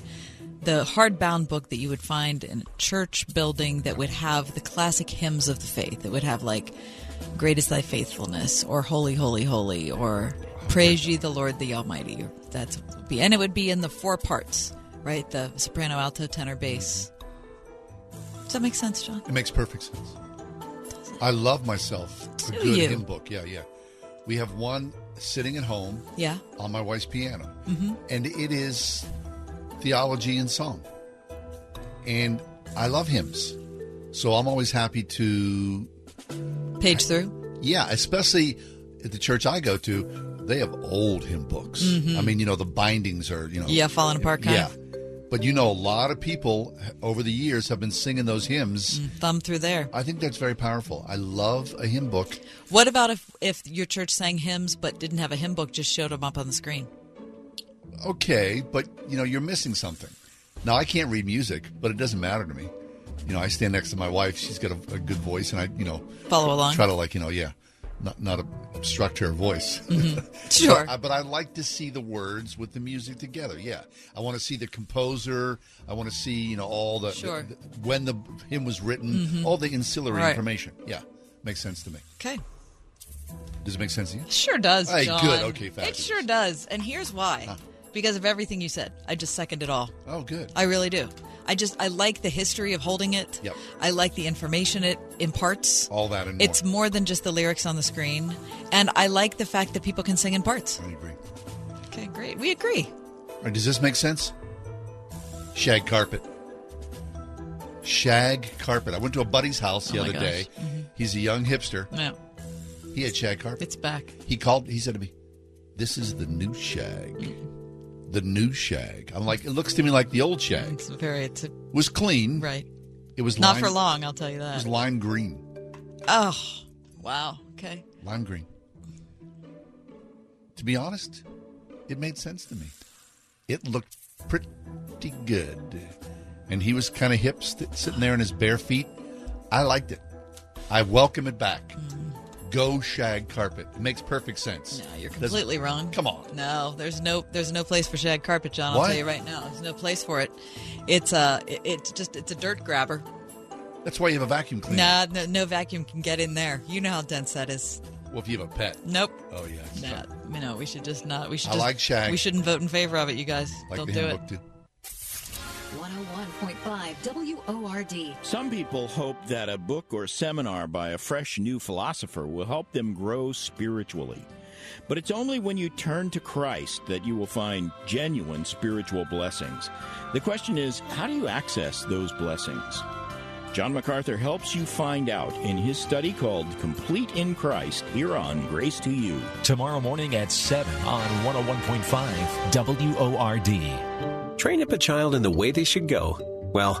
the hardbound book that you would find in a church building that would have the classic hymns of the faith. That would have like "Great is Thy faithfulness" or "Holy, Holy, Holy" or "Praise Ye the Lord the Almighty." That's be and it would be in the four parts, right? The soprano, alto, tenor, bass. Does that make sense, John? It makes perfect sense. I love myself a Do good you? hymn book. Yeah, yeah. We have one sitting at home Yeah. on my wife's piano, Mhm. and it is theology and song. And I love hymns, so I'm always happy to Page through. Yeah, especially at the church I go to, they have old hymn books. Mhm. I mean, you know, the bindings are, you know, Yeah, falling apart kind yeah. of. But you know, a lot of people over the years have been singing those hymns. Thumb through there. I think that's very powerful. I love a hymn book. What about if if your church sang hymns but didn't have a hymn book, just showed them up on the screen? Okay, but you know, you're missing something. Now, I can't read music, but it doesn't matter to me. you know, I stand next to my wife. She's got a, a good voice, and I, you know, Follow along. Try to like, you know, yeah, not not obstruct her voice. Mhm. So (laughs) (laughs) Sure. I- but I like to see the words with the music together. Yeah, I want to see the composer. I want to see, you know, all the, Sure. the- when the hymn was written, Mhm. all the ancillary Right. information. Yeah, makes sense to me. Okay. Does it make sense to you? Sure does, Hey, good. Okay, It sure does. And here's why. Because of everything you said. I just second it all. Oh, good. I really do. I just I like the history of holding it. Yep. I like the information it imparts. All that and more. It's more than just the lyrics on the screen. And I like the fact that people can sing in parts. I agree. Okay, great. We agree. All right, does this make sense? Shag carpet. Shag carpet. I went to a buddy's house the Oh other gosh. day. He's a young hipster. Yeah. He had shag carpet. It's back. He called. He said to me, "This is the new shag. Mm-hmm. The new shag." I'm like, it looks to me like the old shag. It's very it's a, was clean. right. It was Not lime- for long, I'll tell you that. It was lime green. Oh. Wow. Okay. Lime green. To be honest, it made sense to me. It looked pretty good. And he was kind of hip, st- sitting there in his bare feet. I liked it. I welcome it back. Mm-hmm. Go shag carpet. It makes perfect sense. No, you're Doesn't- completely wrong. Come on. No, there's no there's no place for shag carpet, John. I'll Why? tell you right now. There's no place for it. It's a it, it's just it's a dirt grabber. That's why you have a vacuum cleaner. Nah, no, no vacuum can get in there. You know how dense that is. Well, if you have a pet. Nope. Oh, yeah. Nah, you know, we should just not. We should. I just, like shag. We shouldn't vote in favor of it, you guys. Like Don't do it. did. 101.5 WORD. Some people hope that a book or seminar by a fresh new philosopher will help them grow spiritually. But it's only when you turn to Christ that you will find genuine spiritual blessings. The question is, how do you access those blessings? John MacArthur helps you find out in his study called Complete in Christ here on Grace to You. Tomorrow morning at 7 on 101.5 WORD. Train up a child in the way they should go. Well,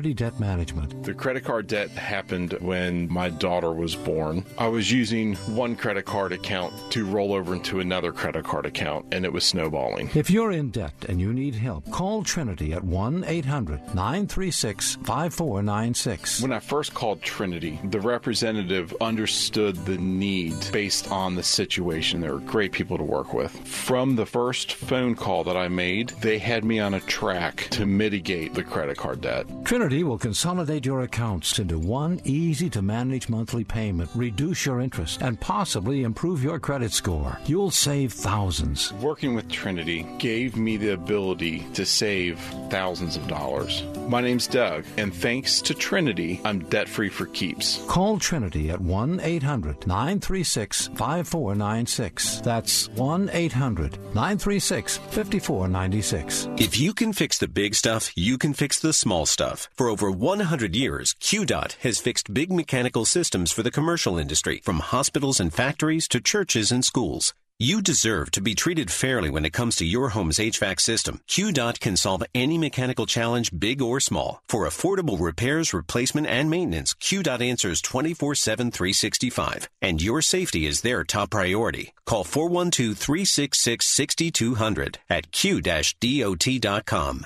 Debt Management. The credit card debt happened when my daughter was born. I was using one credit card account to roll over into another credit card account, and it was snowballing. If you're in debt and you need help, call Trinity at 1 800 936 5496. When I first called Trinity, the representative understood the need based on the situation. They were great people to work with. From the first phone call that I made, they had me on a track to mitigate the credit card debt. Trinity will consolidate your accounts into one easy to manage monthly payment, reduce your interest, and possibly improve your credit score. You'll save thousands. Working with Trinity gave me the ability to save thousands of dollars. My name's Doug, and thanks to Trinity, I'm debt free for keeps. Call Trinity at 1 800 936 5496. That's 1 800 936 5496. If you can fix the big stuff, you can fix the small stuff. For over 100 years, QDOT has fixed big mechanical systems for the commercial industry, from hospitals and factories to churches and schools. You deserve to be treated fairly when it comes to your home's HVAC system. QDOT can solve any mechanical challenge, big or small. For affordable repairs, replacement, and maintenance, QDOT answers 24-7, 365. And your safety is their top priority. Call 412-366-6200 at q-dot.com.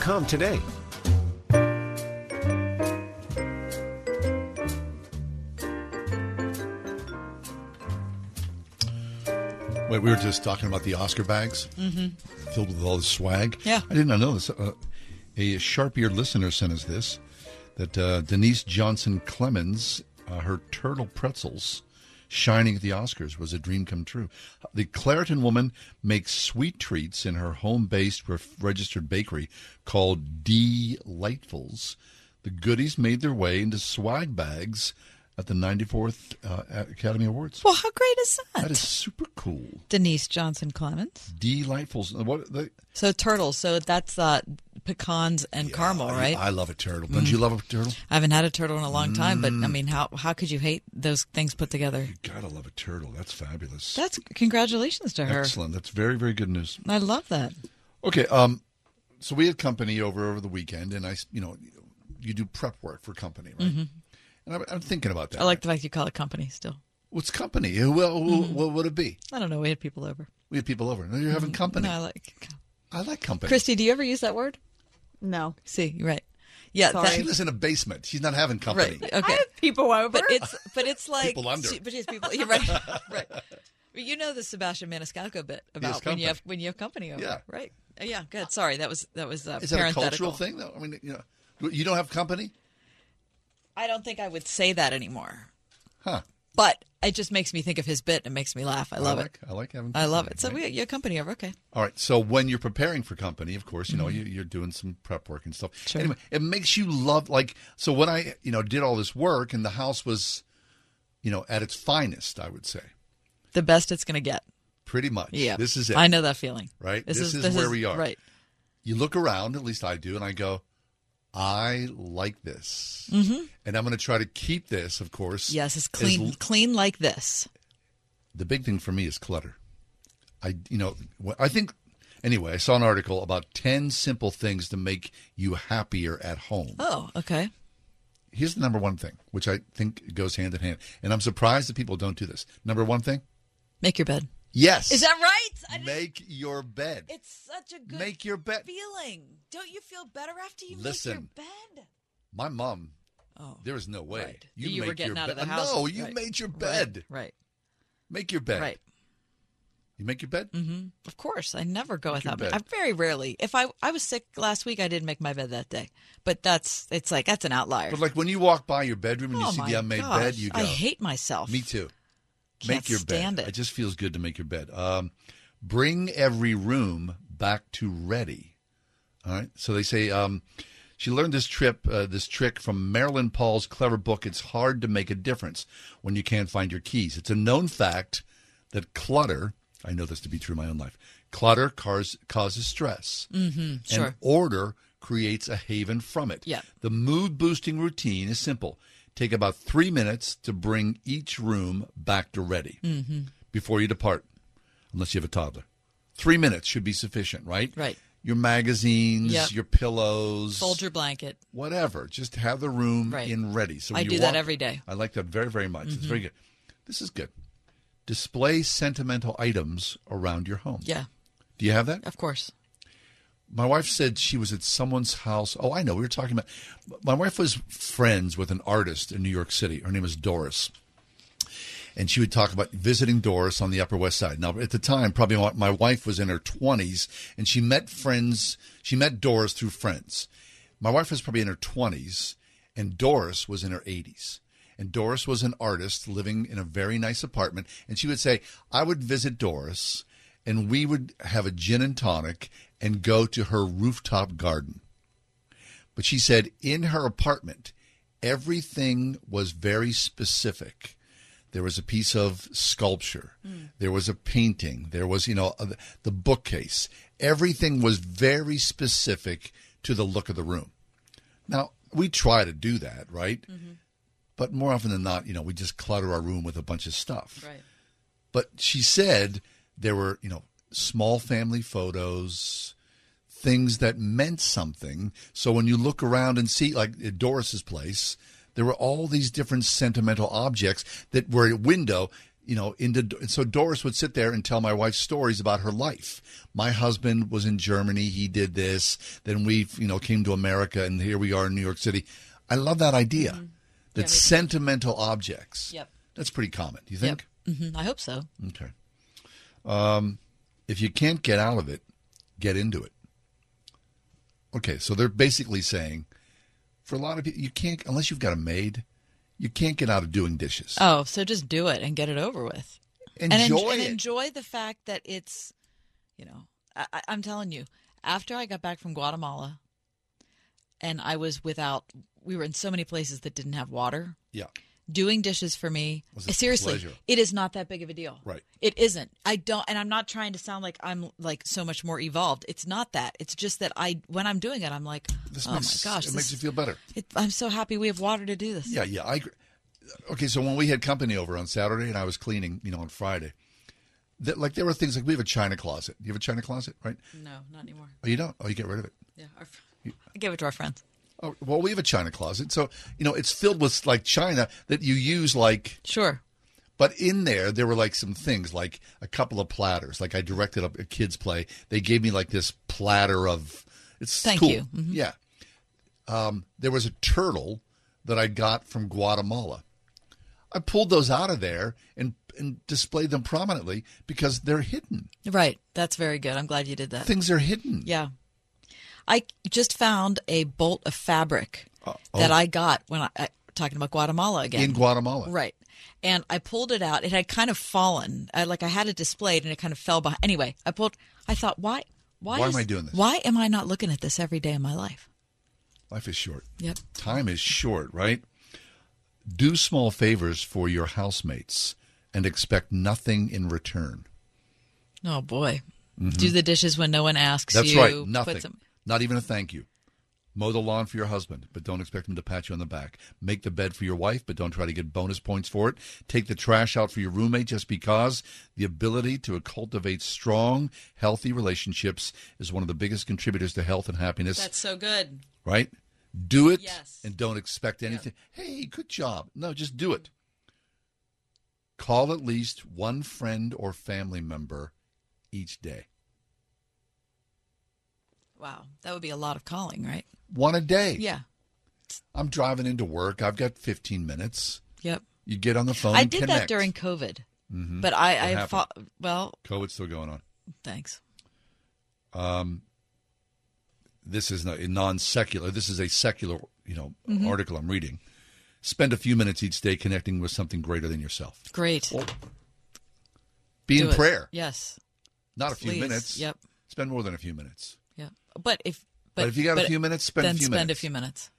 today. Wait, we were just talking about the Oscar bags Mhm. filled with all the swag. Yeah. I did not know this. Uh, a sharp-eared listener sent us this. that uh, Denise Johnson Clemens, uh, her turtle pretzels shining at the Oscars was a dream come true. The Clairton woman makes sweet treats in her home based registered bakery called Delightfuls. The goodies made their way into swag bags at the 94th uh, Academy Awards. Well, how great is that? That is super cool. Denise Johnson Clemens. Delightfuls. What? The, so turtles. So that's uh, pecans and yeah, caramel, right? I, love a turtle. Don't mm. you love a turtle? I haven't had a turtle in a long time, but I mean, how how could you hate those things put together? You gotta love a turtle. That's fabulous. That's congratulations to her. Excellent. That's very very good news. I love that. Okay. Um. So we had company over over the weekend, and I, you know, you do prep work for company, right? Mm-hmm. And I'm, I'm, thinking about that. I like the fact you call it company still. What's company? Well, mm-hmm. what would it be? I don't know. We had people over. We had people over. No, you're having company. No, I like. I like company. Christy, do you ever use that word? No. See, you're right. Yeah, Sorry. she lives in a basement. She's not having company. Right. Okay. people over, but it's but it's like people under. She, but she's people. You're right. (laughs) right. You know the Sebastian Maniscalco bit about when you have when you have company over. Yeah. Right. Uh, yeah. Good. Sorry. That was that was uh, Is that a cultural thing though? I mean, you know, you don't have company. I don't think I would say that anymore. Huh. But it just makes me think of his bit and makes me laugh. I love I like, it. I like having. I love it. So we, your company over. Okay. All right. So when you're preparing for company, of course, you know Mm-hmm. you, you're doing some prep work and stuff. Sure. Anyway, it makes you love. Like so, when I you know did all this work and the house was, you know, at its finest, I would say. The best it's going to get. Pretty much. Yeah. This is it. I know that feeling. Right. This, This is, is this where is- we are. Right. You look around, at least I do, and I go, I like this, Mhm. and I'm going to try to keep this. Of course. Yes, it's clean, l- clean like this. the big thing for me is clutter. I, you know, I think. Anyway, I saw an article about ten simple things to make you happier at home. Oh, okay. Here's the number one thing, which I think goes hand in hand, and I'm surprised that people don't do this. Number one thing, Make your bed. Yes, Is that right? Make your bed. It's such a good Make your bed. feeling. Don't you feel better after you Listen. make your bed? My mom. Oh, there is no way right. you, You were make getting your out of bed. the house. No, you Right. made your bed. Right. Make your bed. Right. You make your bed. Mm-hmm. Of course, I never go Make without. bed. I very rarely. If I I was sick last week, I didn't make my bed that day. But that's it's like that's an outlier. But like when you walk by your bedroom and you Oh, see the unmade gosh. bed, you go. I hate myself. Me too. Can't make your bed. it. just feels good to make your bed. Um, bring every room back to ready. All right. So they say um, she learned this trip, uh, this trick from Marilyn Paul's clever book. It's hard to make a difference when you can't find your keys. It's a known fact that clutter. I know this to be true in my own life. Clutter cause, causes stress. Mm-hmm. Sure. And order creates a haven from it. Yeah. The mood boosting routine is simple. Take about three minutes to bring each room back to ready Mm-hmm. before you depart, unless you have a toddler. Three minutes should be sufficient, right? Right. Your magazines, Yep. your pillows, Fold your blanket. whatever. Just have the room Right. in ready. So I do that every day. I like that very, very much. It's Mhm. very good. This is good. Display sentimental items around your home. Yeah. Do you have that? Of course. My wife said she was at someone's house. Oh, I know. We were talking about. My wife was friends with an artist in New York City. Her name is Doris. And she would talk about visiting Doris on the Upper West Side. Now, at the time, probably my- my wife was in her 20s, and she met friends. She met Doris through friends. My wife was probably in her 20s, and Doris was in her 80s. And Doris was an artist living in a very nice apartment. And she would say, I would visit Doris, and we would have a gin and tonic and go to her rooftop garden. But she said in her apartment, everything was very specific. There was a piece of sculpture. There was a painting. There was, you know, uh, the bookcase. Everything was very specific to the look of the room. Now, we try to do that, right? But more often than not, you know, we just clutter our room with a bunch of stuff. Right. But she said there were, you know, small family photos, things that meant something. So when you look around and see, like at Doris's place, there were all these different sentimental objects that were a window, you know, into. So Doris would sit there and tell my wife stories about her life. My husband was in Germany; he did this. Then we, you know, came to America, and here we are in New York City. I love that idea. That sentimental objects. Yep. That's pretty common. Do you think? hmm I hope so. Okay. Um, if you can't get out of it, get into it. Okay, so they're basically saying for a lot of people, you can't unless you've got a maid. You can't get out of doing dishes. Oh, so just do it and get it over with. and, Enjoy and it. enjoy the fact that it's, you know, I- I'm telling you, after I got back from Guatemala, and I was without, we were in so many places that didn't have water. Yeah. Doing dishes for me, seriously, pleasure. it is not that big of a deal. Right. It isn't. I don't, and I'm not trying to sound like I'm like so much more evolved. It's not that. It's just that I, when I'm doing it, I'm like, This oh makes, my gosh, it this- makes you feel better. it, I'm so happy we have water to do this. Yeah, yeah. I agree. Okay, so when we had company over on Saturday and I was cleaning, you know, on Friday, that like there were things like we have a china closet. You have a china closet, right? No, not anymore. Oh, you don't? Oh, you get rid of it. Yeah, our, I give it to our friends. Oh, well, we have a china closet, so you know it's filled with like china that you use like sure. But in there, there were like some things, like a couple of platters. Like I directed a, a kids play. They gave me like this platter of. It's Thank cool. you. Mhm. Yeah. Um, there was a turtle that I got from Guatemala. I pulled those out of there and and displayed them prominently because they're hidden. Right. That's very good. I'm glad you did that. Things are hidden. Yeah. I just found a bolt of fabric that oh. I got when I, I talking about Guatemala again. In Guatemala. Right. And I pulled it out. It had kind of fallen. I, like I had it displayed and it kind of fell behind. Anyway, I pulled I thought why why, Why is- am I doing this? Why am I not looking at this every day of my life? Life is short. Yep. Time is short, right? Do small favors for your housemates and expect nothing in return. Oh boy. Mhm. Do the dishes when no one asks That's you. right. Put Nothing. some- Not even a thank you. Mow the lawn for your husband, but don't expect him to pat you on the back. Make the bed for your wife, but don't try to get bonus points for it. Take the trash out for your roommate just because. The ability to cultivate strong, healthy relationships is one of the biggest contributors to health and happiness. That's so good. right? Do it Yes. and don't expect anything. Hey, good job. No, just do it. Call at least one friend or family member each day. Wow. That would be a lot of calling, right? One a day. Yeah. I'm driving into work. I've got 15 minutes. Yep. You get on the phone. I did that during COVID. Mhm. But I, I fought, well, COVID's still going on. thanks. Um, this is a non secular. This is a secular, you know, Mhm. article I'm reading. Spend a few minutes each day connecting with something greater than yourself. Great. Be Do in it. prayer. Yes. Not a few minutes. Yep. Spend more than a few minutes. Yeah. But if But if you got a few minutes, spend a few spend minutes. a few minutes.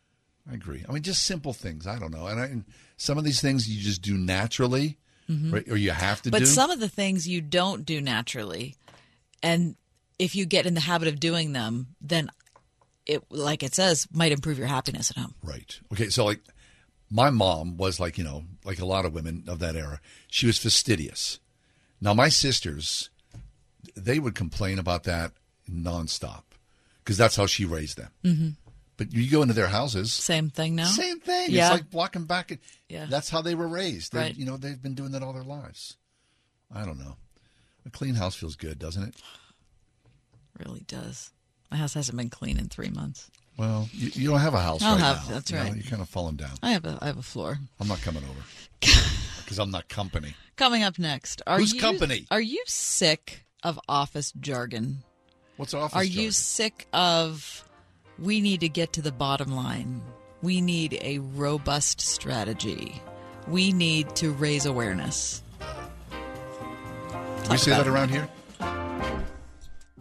I agree. I mean, just simple things. I don't know. And, I, and some of these things you just do naturally, Mhm. right? Or you have to But do. some of the things you don't do naturally, and if you get in the habit of doing them, then it, like it says, might improve your happiness at home. Right. Okay. So, like, my mom was like, you know, like a lot of women of that era, she was fastidious. Now, my sisters, they would complain about that nonstop because that's how she raised them. Mm-hmm. But you go into their houses, Same thing now. same thing. Yeah. It's like walking back. Yeah. That's how they were raised. They, Right. You know, they've been doing that all their lives. I don't know. A clean house feels good, doesn't it? really does. My house hasn't been clean in three months. Well, you, you don't have a house I'll right have- now. that's You know, right. you're kind of falling down. I have a I have a floor. I'm not coming over (laughs) because I'm not company. Coming up next, are Who's you company? Are you sick of office jargon? What's office Are you jargon? sick of? We need to get to the bottom line. We need a robust strategy. We need to raise awareness. Can we say that around here?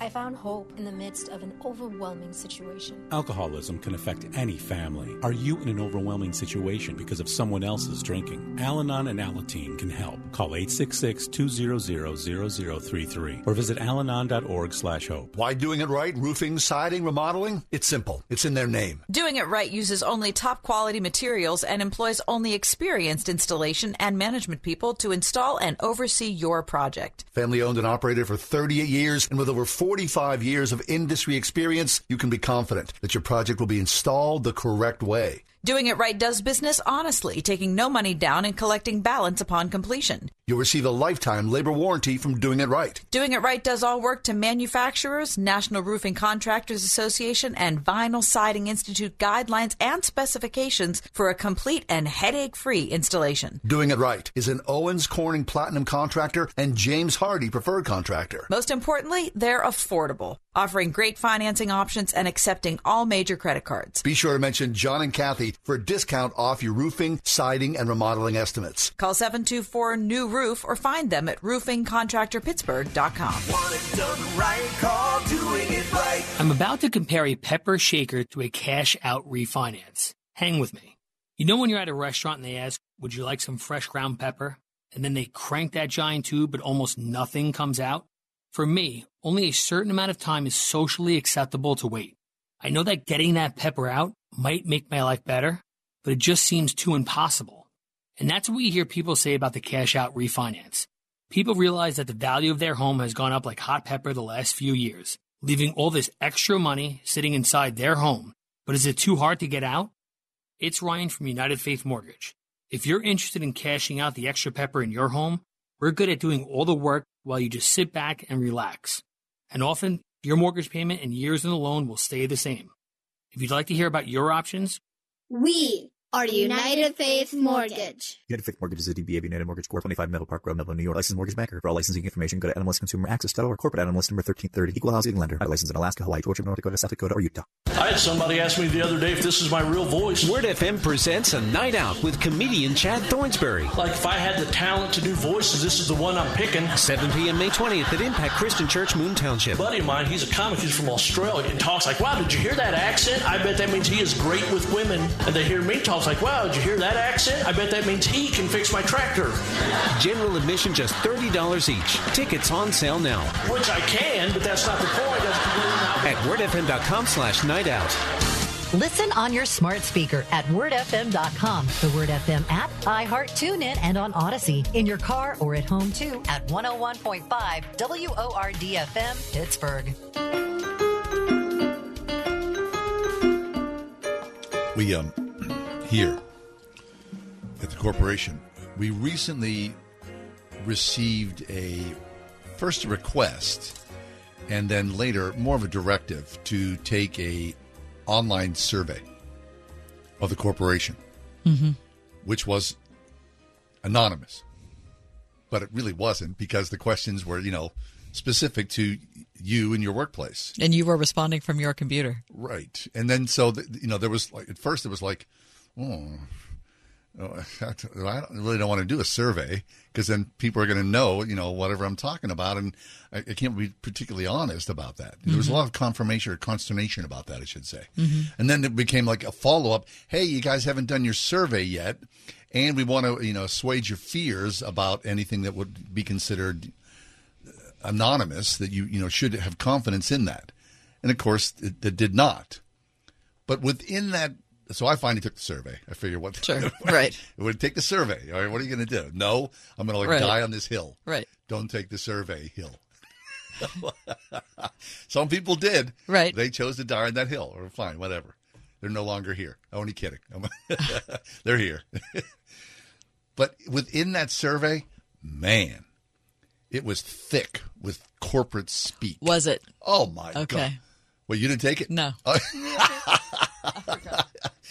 I found hope in the midst of an overwhelming situation. Alcoholism can affect any family. Are you in an overwhelming situation because of someone else's drinking? Al Anon and Alateen can help. Call 866-200-0033 or visit alanon.org slash hope. Why doing it right? Roofing, siding, remodeling? It's simple. It's in their name. Doing it right uses only top quality materials and employs only experienced installation and management people to install and oversee your project. Family owned and operated for 38 years, and with over 45 years of industry experience, you can be confident that your project will be installed the correct way. Doing It Right does business honestly, taking no money down and collecting balance upon completion. You'll receive a lifetime labor warranty from Doing It Right. Doing It Right does all work to manufacturers, National Roofing Contractors Association, and Vinyl Siding Institute guidelines and specifications for a complete and headache free installation. Doing It Right is an Owens Corning Platinum contractor and James Hardie preferred contractor. Most importantly, they're affordable, offering great financing options and accepting all major credit cards. Be sure to mention John and Kathy for a discount off your roofing, siding, and remodeling estimates. Call 724 New Roof or find them at roofingcontractorpittsburgh.com. Want it done right, call doing it right. I'm about to compare a pepper shaker to a cash out refinance. Hang with me. You know when you're at a restaurant and they ask, Would you like some fresh ground pepper? And then they crank that giant tube, but almost nothing comes out? For me, only a certain amount of time is socially acceptable to wait. I know that getting that pepper out might make my life better, but it just seems too impossible. And that's what we hear people say about the cash out refinance. People realize that the value of their home has gone up like hot pepper the last few years, leaving all this extra money sitting inside their home. But is it too hard to get out? It's Ryan from United Faith Mortgage. If you're interested in cashing out the extra pepper in your home, we're good at doing all the work while you just sit back and relax. And often, your mortgage payment and years in the loan will stay the same. If you'd like to hear about your options, We are you? United Faith Mortgage. United Faith Mortgage is a DBA of United Mortgage Corp. 25 Melville Park Road, Melville, New York. Licensed mortgage banker. For all licensing information, go to NMLSconsumeraccess.org. Corporate NMLS number 1330. Equal housing lender. Not licensed in Alaska, Hawaii, Georgia, North Dakota, South Dakota, or Utah. I had somebody ask me the other day if this is my real voice. Word FM presents a night out with comedian Chad Thornsberry. Like if I had the talent to do voices, this is the one I'm picking. 7 p.m. May 20th at Impact Christian Church, Moon Township. A buddy of mine, he's a comic, he's from Australia, and talks like, wow, did you hear that accent? I bet that means he is great with women. And they hear me talk like, wow, did you hear that accent? I bet that means he can fix my tractor. General admission just $30 each. Tickets on sale now. Which I can, but that's not the point. That's completely not. At wordfm.com slash night out. Listen on your smart speaker at wordfm.com, the Word FM app, iHeart, TuneIn, and on Audacy. In your car or at home too at 101.5 WORDFM Pittsburgh. We um here at the corporation, we recently received a first a request and then later more of a directive to take a online survey of the corporation, Mhm. which was anonymous. But it really wasn't because the questions were, you know, specific to you and your workplace. And you were responding from your computer. Right. And then so the, you know there was like at first it was like, oh, (laughs) oh, I really don't want to do a survey because then people are going to know you know whatever I'm talking about, and I, I can't be particularly honest about that. There was a Mhm. lot of confirmation or consternation about that, I should say. Mhm. And then it became like a follow up. Hey, you guys haven't done your survey yet, and we want to you know assuage your fears about anything that would be considered anonymous that you you know should have confidence in that and of course it, it did not but within that so i finally took the survey i figured what Sure, (laughs) right. it would take the survey all right what are you going to do no i'm going to like Right. die on this hill Right. don't take the survey hill (laughs) some people did Right. they chose to die on that hill or fine whatever they're no longer here oh, only kidding (laughs) they're here but within that survey man it was thick with corporate speak. Was it? Oh my god! Okay. Well, you didn't take it. No.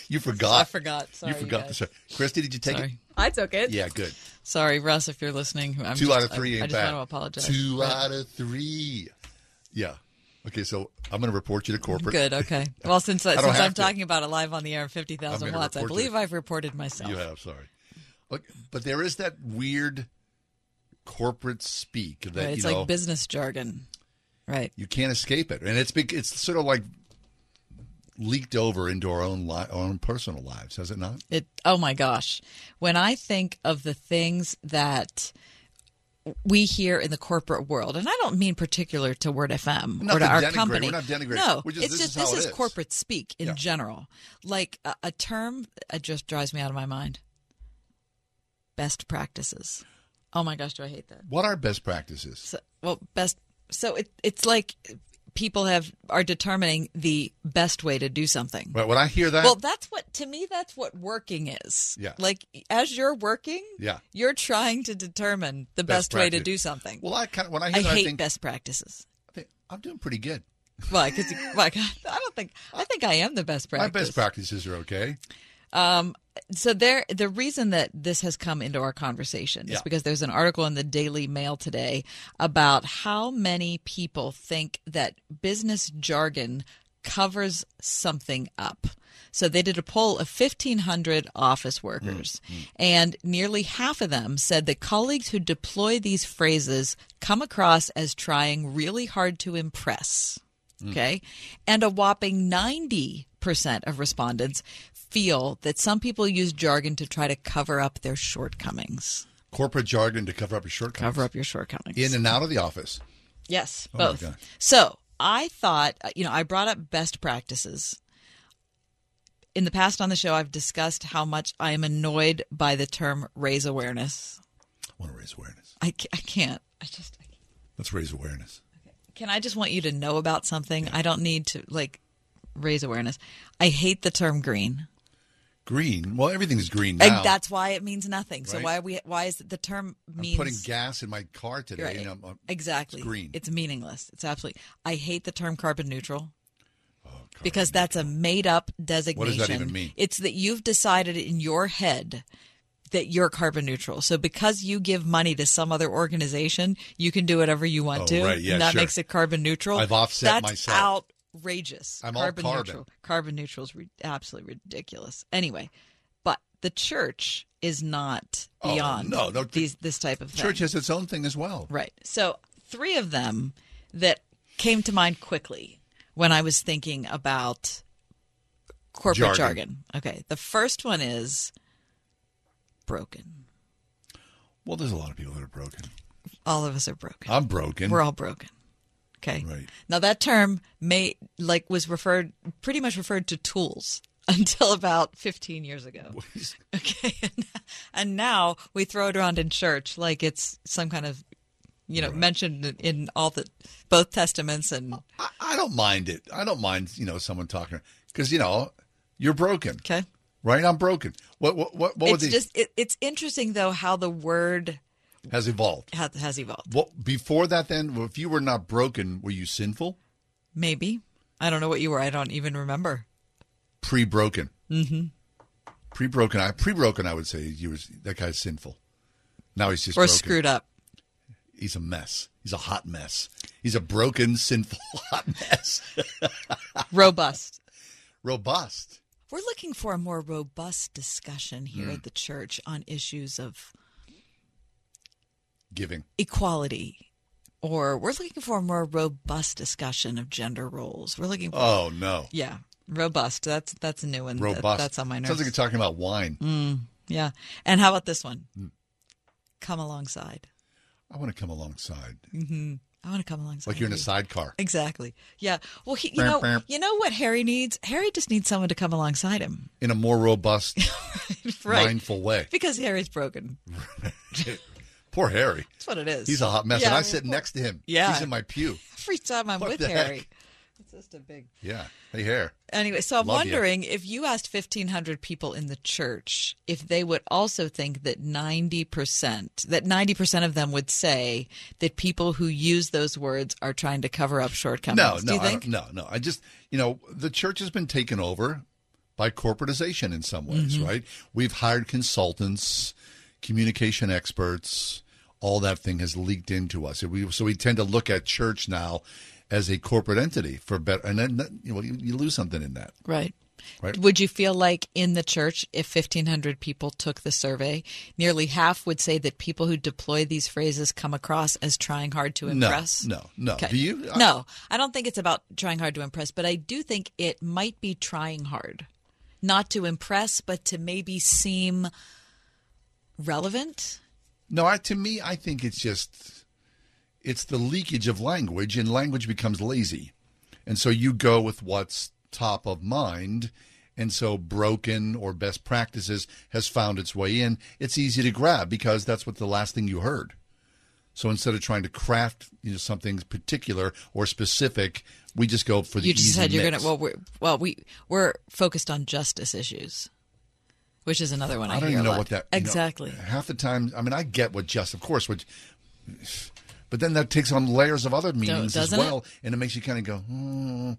You forgot. (laughs) I forgot. Sorry, you you forgot guys. the survey. Christy, did you take Sorry. it? I took it. Yeah, good. Sorry, Russ, if you're listening. I'm Two just- out of three I, ain't I just bad. want to apologize. Two Right. out of three. Yeah. Okay, so I'm going to report you to corporate. Good. Okay. (laughs) Well, since I, since I'm to. talking about it live on the air, fifty I'm thousand gonna watts, I believe you. I've reported myself. You have, sorry. Look, but there is that weird corporate speak that Right, it's you know like business jargon. Right. you can't escape it, and it's big. It's sort of like leaked over into our own li- our own personal lives, has it not? It. Oh my gosh, when I think of the things that we hear in the corporate world, and I don't mean particular to Word FM or to our denigrate. company. We're not denigrating. No, We're just- it's this just is this is is. corporate speak in Yeah. general. Like a, a term, it just drives me out of my mind. Best practices. Oh my gosh, do I hate that? What are best practices? So, well, best. So it it's like people have are determining the best way to do something. But when I hear that, Well, that's what to me that's what working is. Yeah. Like as you're working, yeah. you're trying to determine the Best best, way to do something. Well, I kind of when I I hear that, hate I think best practices. I'm doing pretty good. Why? Because like, (laughs) I don't think I think I am the best practice. My best practices are okay. Um, so there, the reason that this has come into our conversation is because there's an article in the Daily Mail today about how many people think that business jargon covers something up. So they did a poll of 1,500 office workers, and nearly half of them said that colleagues who deploy these phrases come across as trying really hard to impress. Mm. Okay. And a whopping 90% of respondents feel that some people use jargon to try to cover up their shortcomings. Corporate jargon to cover up your shortcomings. Cover up your shortcomings. In and out of the office. Yes, Oh both. So I thought, uh, you know, I brought up best practices. In the past on the show, I've discussed how much I am annoyed by the term raise awareness. I want to raise awareness. I, I can't. I just Let's raise awareness. Can I just want you to know about something? I don't need to like raise awareness. I hate the term green. Green. Well, everything's green And that's why it means nothing. So Right. why are we why is the term means? I'm putting gas in my car today. Right. And I'm, I'm- exactly It's green. It's meaningless. It's absolutely. I hate the term carbon neutral. Oh, because that's a made up designation. What does that even mean? It's that you've decided in your head that you're carbon neutral. So because you give money to some other organization, you can do whatever you want Oh, to. right. Yeah, and that sure. makes it carbon neutral. I've offset That's myself. Outrageous. I'm all carbon carbon. neutral. Carbon neutral is re- absolutely ridiculous. Anyway, but the church is not Oh, beyond no, no. these this type of thing. Church has its own thing as well. Right. So, three of them that came to mind quickly when I was thinking about corporate Jargon. jargon. Okay. The first one is broken. Well, there's a lot of people that are broken. All of us are broken. I'm broken. We're all broken. Okay. Right. Now that term may like was referred pretty much referred to tools (laughs) until about 15 years ago. (laughs) Okay. (laughs) and now we throw it around in church like it's some kind of you know mentioned in- all the both testaments and I, I don't mind it. I don't mind, you know, someone talking because you know you're broken. Okay. Right. I'm broken. What? What? What? what it's would just it, it's interesting though how the word has evolved? has, has evolved. What before that? Then, if you were not broken, were you sinful? Maybe I don't know what you were. I don't even remember. Pre-broken. Mm-hmm. Pre-broken. I pre-broken. I would say you was that guy's sinful. Now he's just Or broken. screwed up. He's a mess. He's a hot mess. He's a broken, sinful, (laughs) hot mess. Robust. Robust. We're looking for a more robust discussion here Mm. at the church on issues of Giving. equality, or we're looking for a more robust discussion of gender roles. We're looking for Oh no. yeah, robust. That's that's a new one. That- Robust. that's on my nerves. Sounds like you're talking about wine. Mm, yeah. And how about this one? Mm. Come alongside. I want to come alongside. hmm I want to come alongside. Like you're in a sidecar. Exactly. Yeah. Well, he, you Bam, know, bam. you know what Harry needs? Harry just needs someone to come alongside him. in a more robust, (laughs) Right. mindful way. Because Harry's broken. (laughs) Poor Harry. That's what it is. He's a hot mess, Yeah, and I I sit mean, next to him. Yeah. he's in my pew. (laughs) Every time I'm What with Harry. heck? It's just a big. Yeah. Hey, hair. Anyway, so I'm Love wondering if you asked 1,500 people in the church if they would also think that 90%, that 90% of them would say that people who use those words are trying to cover up shortcomings. No, Do no, you I no, no. I just, you know, the church has been taken over by corporatization in some ways, Mhm. right? We've hired consultants, communication experts. All that thing has leaked into us. So we, so we tend to look at church now as a corporate entity for better, and then you know you, you lose something in that. Right. Right. Would you feel like in the church, if 1,500 people took the survey, nearly half would say that people who deploy these phrases come across as trying hard to No, impress? no, no. Okay. Do you? I- no, I don't think it's about trying hard to impress, but I do think it might be trying hard. Not to impress, but to maybe seem relevant. No, I, to me, I think it's just it's the leakage of language, and language becomes lazy, and so you go with what's top of mind, and so broken or best practices has found its way in. It's easy to grab because that's what the last thing you heard. So instead of trying to craft you know something particular or specific, we just go for the You just said you're mix. gonna. Well, we're well we we're focused on justice issues, which is another one I, I don't hear even know lot. what that you know, exactly. half the time. I mean, I get what just, of course, what, but then that takes on layers of other meanings as doesn't it? well, and it makes you kind of go, hmm,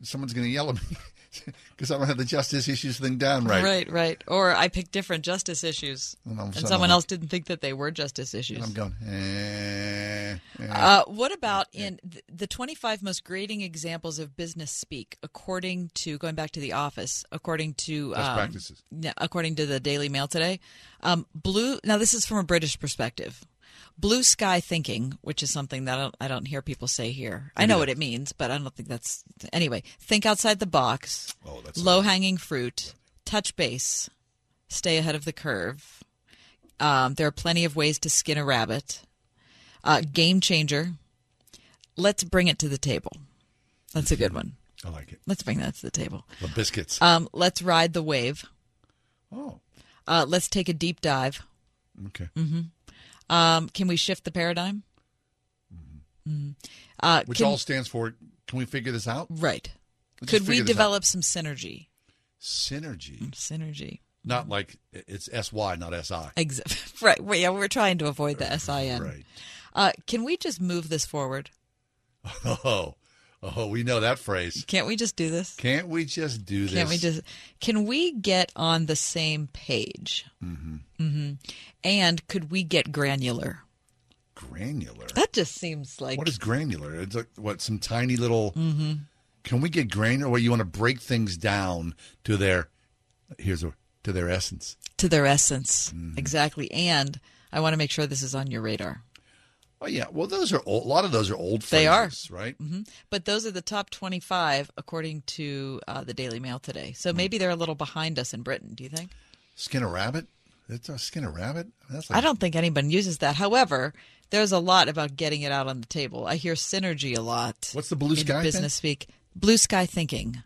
someone's going to yell at me (laughs) (laughs) because I don't have the justice issues thing down right. right, right. Or I picked different justice issues, And all of a and someone else didn't think that they were justice issues. And I'm going, eh, eh. Uh, what about in th- the 25 most grating examples of business speak, according to going back to the office, according to Best um, practices. yeah, according to the Daily Mail today, um, blue. Now this is from a British perspective. Blue sky thinking, which is something that I don't, I don't hear people say here. I know what it means, but I don't think that's anyway. Think outside the box. Oh, that's low hanging fruit. Touch base. Stay ahead of the curve. Um, there are plenty of ways to skin a rabbit. Uh, game changer. Let's bring it to the table. That's a good one. I like it. Let's bring that to the table. The biscuits. Um, let's ride the wave. Oh. Uh, let's take a deep dive. Okay. hmm Um, can we shift the paradigm? Mhm. Uh, Which can- all stands for, can we figure this out? right. Let's Could we this out. develop some synergy? Synergy. Synergy. Not like it's SY, not SI. Ex- (laughs) right. Well, yeah, we're trying to avoid the SIN. Right. Uh, can we just move this forward? (laughs) Oh, oh, we know that phrase. Can't we just do this? Can't we just do this? Can't we just? Can we get on the same page? Mhm. hmm And could we get granular? granular? That just seems like What is granular? It's like what some tiny little. Mhm. Can we get granular? Where you want to break things down to their here's a to their essence. to their essence Mm-hmm. exactly. And I want to make sure this is on your radar. Oh yeah, well those are old, a lot of those are old. They are. phrases, right. hmm But those are the top 25 according to uh, the Daily Mail today. So maybe they're a little behind us in Britain. Do you think? Skin a rabbit. That's a skin a rabbit. That's like, I don't think anyone uses that. However, there's a lot about getting it out on the table. I hear synergy a lot. What's the blue in sky business speak? Blue sky thinking.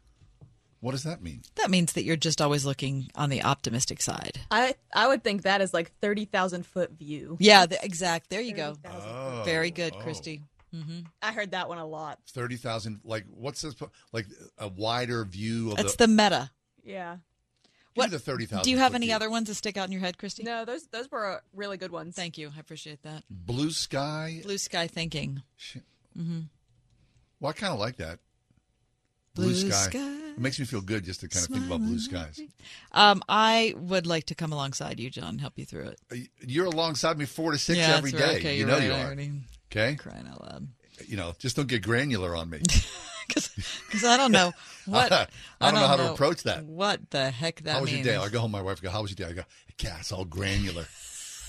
What does that mean? That means that you're just always looking on the optimistic side. I I would think that is like thirty thousand foot view. Yeah, the, exact. There you go. Oh, Very good, oh. Christy. hmm I heard that one a lot. Thirty thousand. Like what's this? Like a wider view of That's the. the meta. Yeah. Give me the thirty thousand. Do you have any other ones that stick out in your head, Christy? No, those those were uh, really good ones. Thank you. I appreciate that. blue sky? Blue sky thinking. Mm-hmm. Well, I kind of like that. Blue, Blue sky. sky, It makes me feel good just to kind of think about blue skies. Um, I would like to come alongside you, John, help you through it. You're alongside me four to six Yeah, every right. day. Okay, you know right. you I are. already- Okay. Crying out loud. You know, just don't get granular on me. (laughs) Because I don't know (laughs) what I don't know how to approach that. What the heck that how was means? your day? I go home. My wife go, "How was your day?" I go, "God, it's all granular."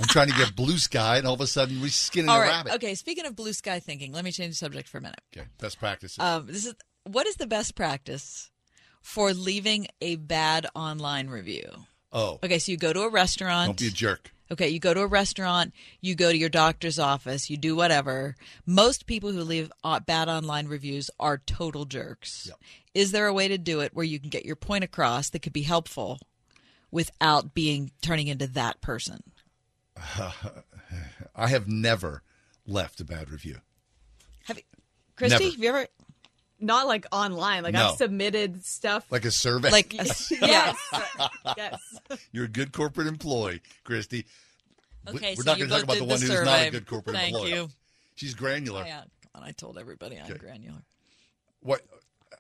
I'm trying to get blue sky, and all of a sudden we're skinning All a right. rabbit. Okay. Speaking of blue sky thinking, let me change the subject for a minute. Okay, best practices. Um, this is what is the best practice for leaving a bad online review? oh, Okay, so you go to a restaurant. don't be a jerk. Okay, you go to a restaurant, you go to your doctor's office, you do whatever. Most people who leave uh, bad online reviews are total jerks. Is there a way to do it where you can get your point across that could be helpful without being turning into that person? (laughs) I have never left a bad review. Have you, Christy? Never. Have you ever? Not like online. Like No. I've submitted stuff. Like a survey. Like a- (laughs) (laughs) yes, yes. You're a good corporate employee, Christy. We- Okay, we're so not you going to talk both about the did one the who's not a survey. good corporate Thank employee. you. She's granular. Oh, yeah, come on, I told everybody I'm granular. What?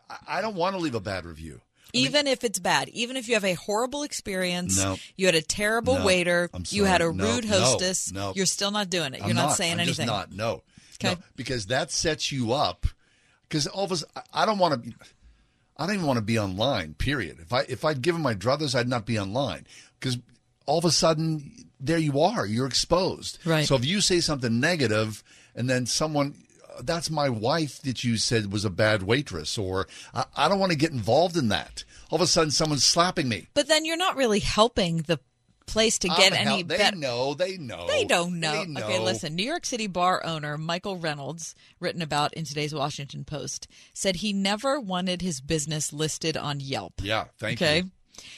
I- I don't want to leave a bad review. Even if it's bad, even if you have a horrible experience, No. you had a terrible No. waiter, I'm you had a sorry. No, rude no, hostess, no. you're still not doing it. You're I'm not, saying I'm anything. Just not. No. Okay. No, because that sets you up. Because all of us, I- I don't want to. I don't even want to be online. Period. If I if I'd given my druthers, I'd not be online. Because all of a sudden, there you are. You're exposed. Right. So if you say something negative, and then someone. Uh, that's my wife that you said was a bad waitress, or I, I don't want to get involved in that. All of a sudden, someone's slapping me. But then you're not really helping the place to oh, get I'm any hel- They better. know. They know. They don't know. They know. Okay, listen. New York City bar owner Michael Reynolds, written about in today's Washington Post, said he never wanted his business listed on Yelp. Yeah. Thank okay. you.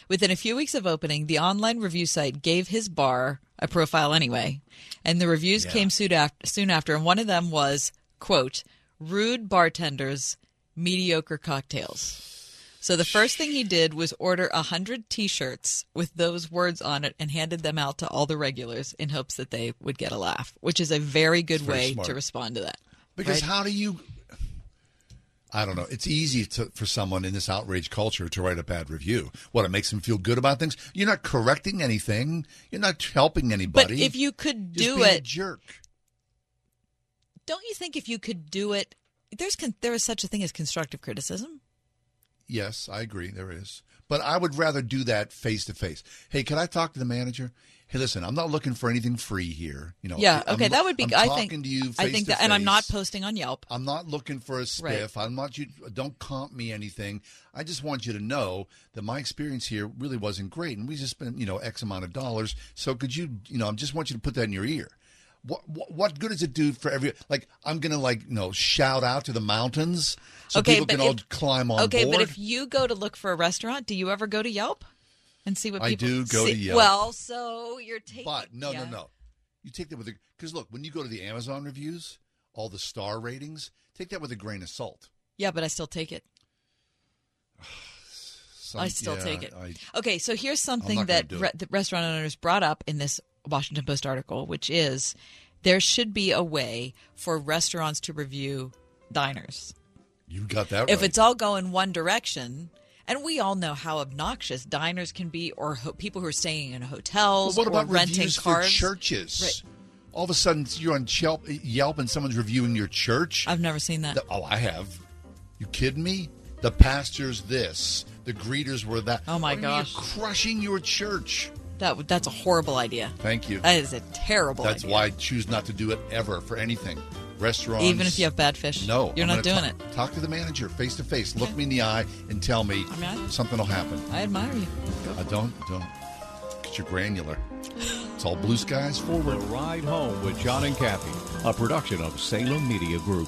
Within a few weeks of opening, the online review site gave his bar a profile anyway, and the reviews Yeah. came soon after, soon after, and one of them was, quote, rude bartenders, mediocre cocktails. So the first thing he did was order a hundred T-shirts with those words on it and handed them out to all the regulars in hopes that they would get a laugh, which is a very good very way smart. to respond to that. Because right? how do you? I don't know. It's easy to, for someone in this outrage culture to write a bad review. What it makes them feel good about things. You're not correcting anything. You're not helping anybody. But if you could do it, jerk. don't you think if you could do it, there's there is such a thing as constructive criticism. Yes, I agree. There is. But I would rather do that face to face. Hey, can I talk to the manager? Hey, listen, I'm not looking for anything free here. You know. yeah, I'm- okay, that would be. I'm I talking think. to you. I face think to that, and I'm not posting on Yelp. I'm not looking for a spiff. Right. I'm not you. Don't comp me anything. I just want you to know that my experience here really wasn't great, and we just spent you know X amount of dollars. So could you you know I just want you to put that in your ear. What, what what good does it do for every like I'm gonna like you know shout out to the mountains so okay, people can all if- climb on okay, board. but if you go to look for a restaurant, do you ever go to Yelp and see what I people do go see? to Yelp. Well, so you're taking. But no, yeah. no, no. You take that with a because look when you go to the Amazon reviews, all the star ratings, take that with a grain of salt. Yeah, but I still take it. (sighs) Some- I still yeah, take it. I- okay, so here's something that re- the restaurant owners brought up in this Washington Post article, which is there should be a way for restaurants to review diners. You got that If right. it's all going one direction, and we all know how obnoxious diners can be, or ho- people who are staying in hotels Well, what about renting cars. for churches? Right. All of a sudden, you're on Yelp, Yelp and someone's reviewing your church. I've never seen that. The- oh, I have. You kidding me? The pastor's this. The greeters were that. Oh, my you mean gosh. You're crushing your church. That that's a horrible idea. Thank you. That is a terrible That's idea. why I choose not to do it ever for anything. Restaurants. Even if you have bad fish. No, You're I'm not gonna doing talk, Talk to the manager face to face. Look me in the eye and tell me I mean, I- something will happen. I admire you. I don't don't. Cause you're granular. It's all blue skies forward. The Ride Home with John and Kathy, a production of Salem Media Group.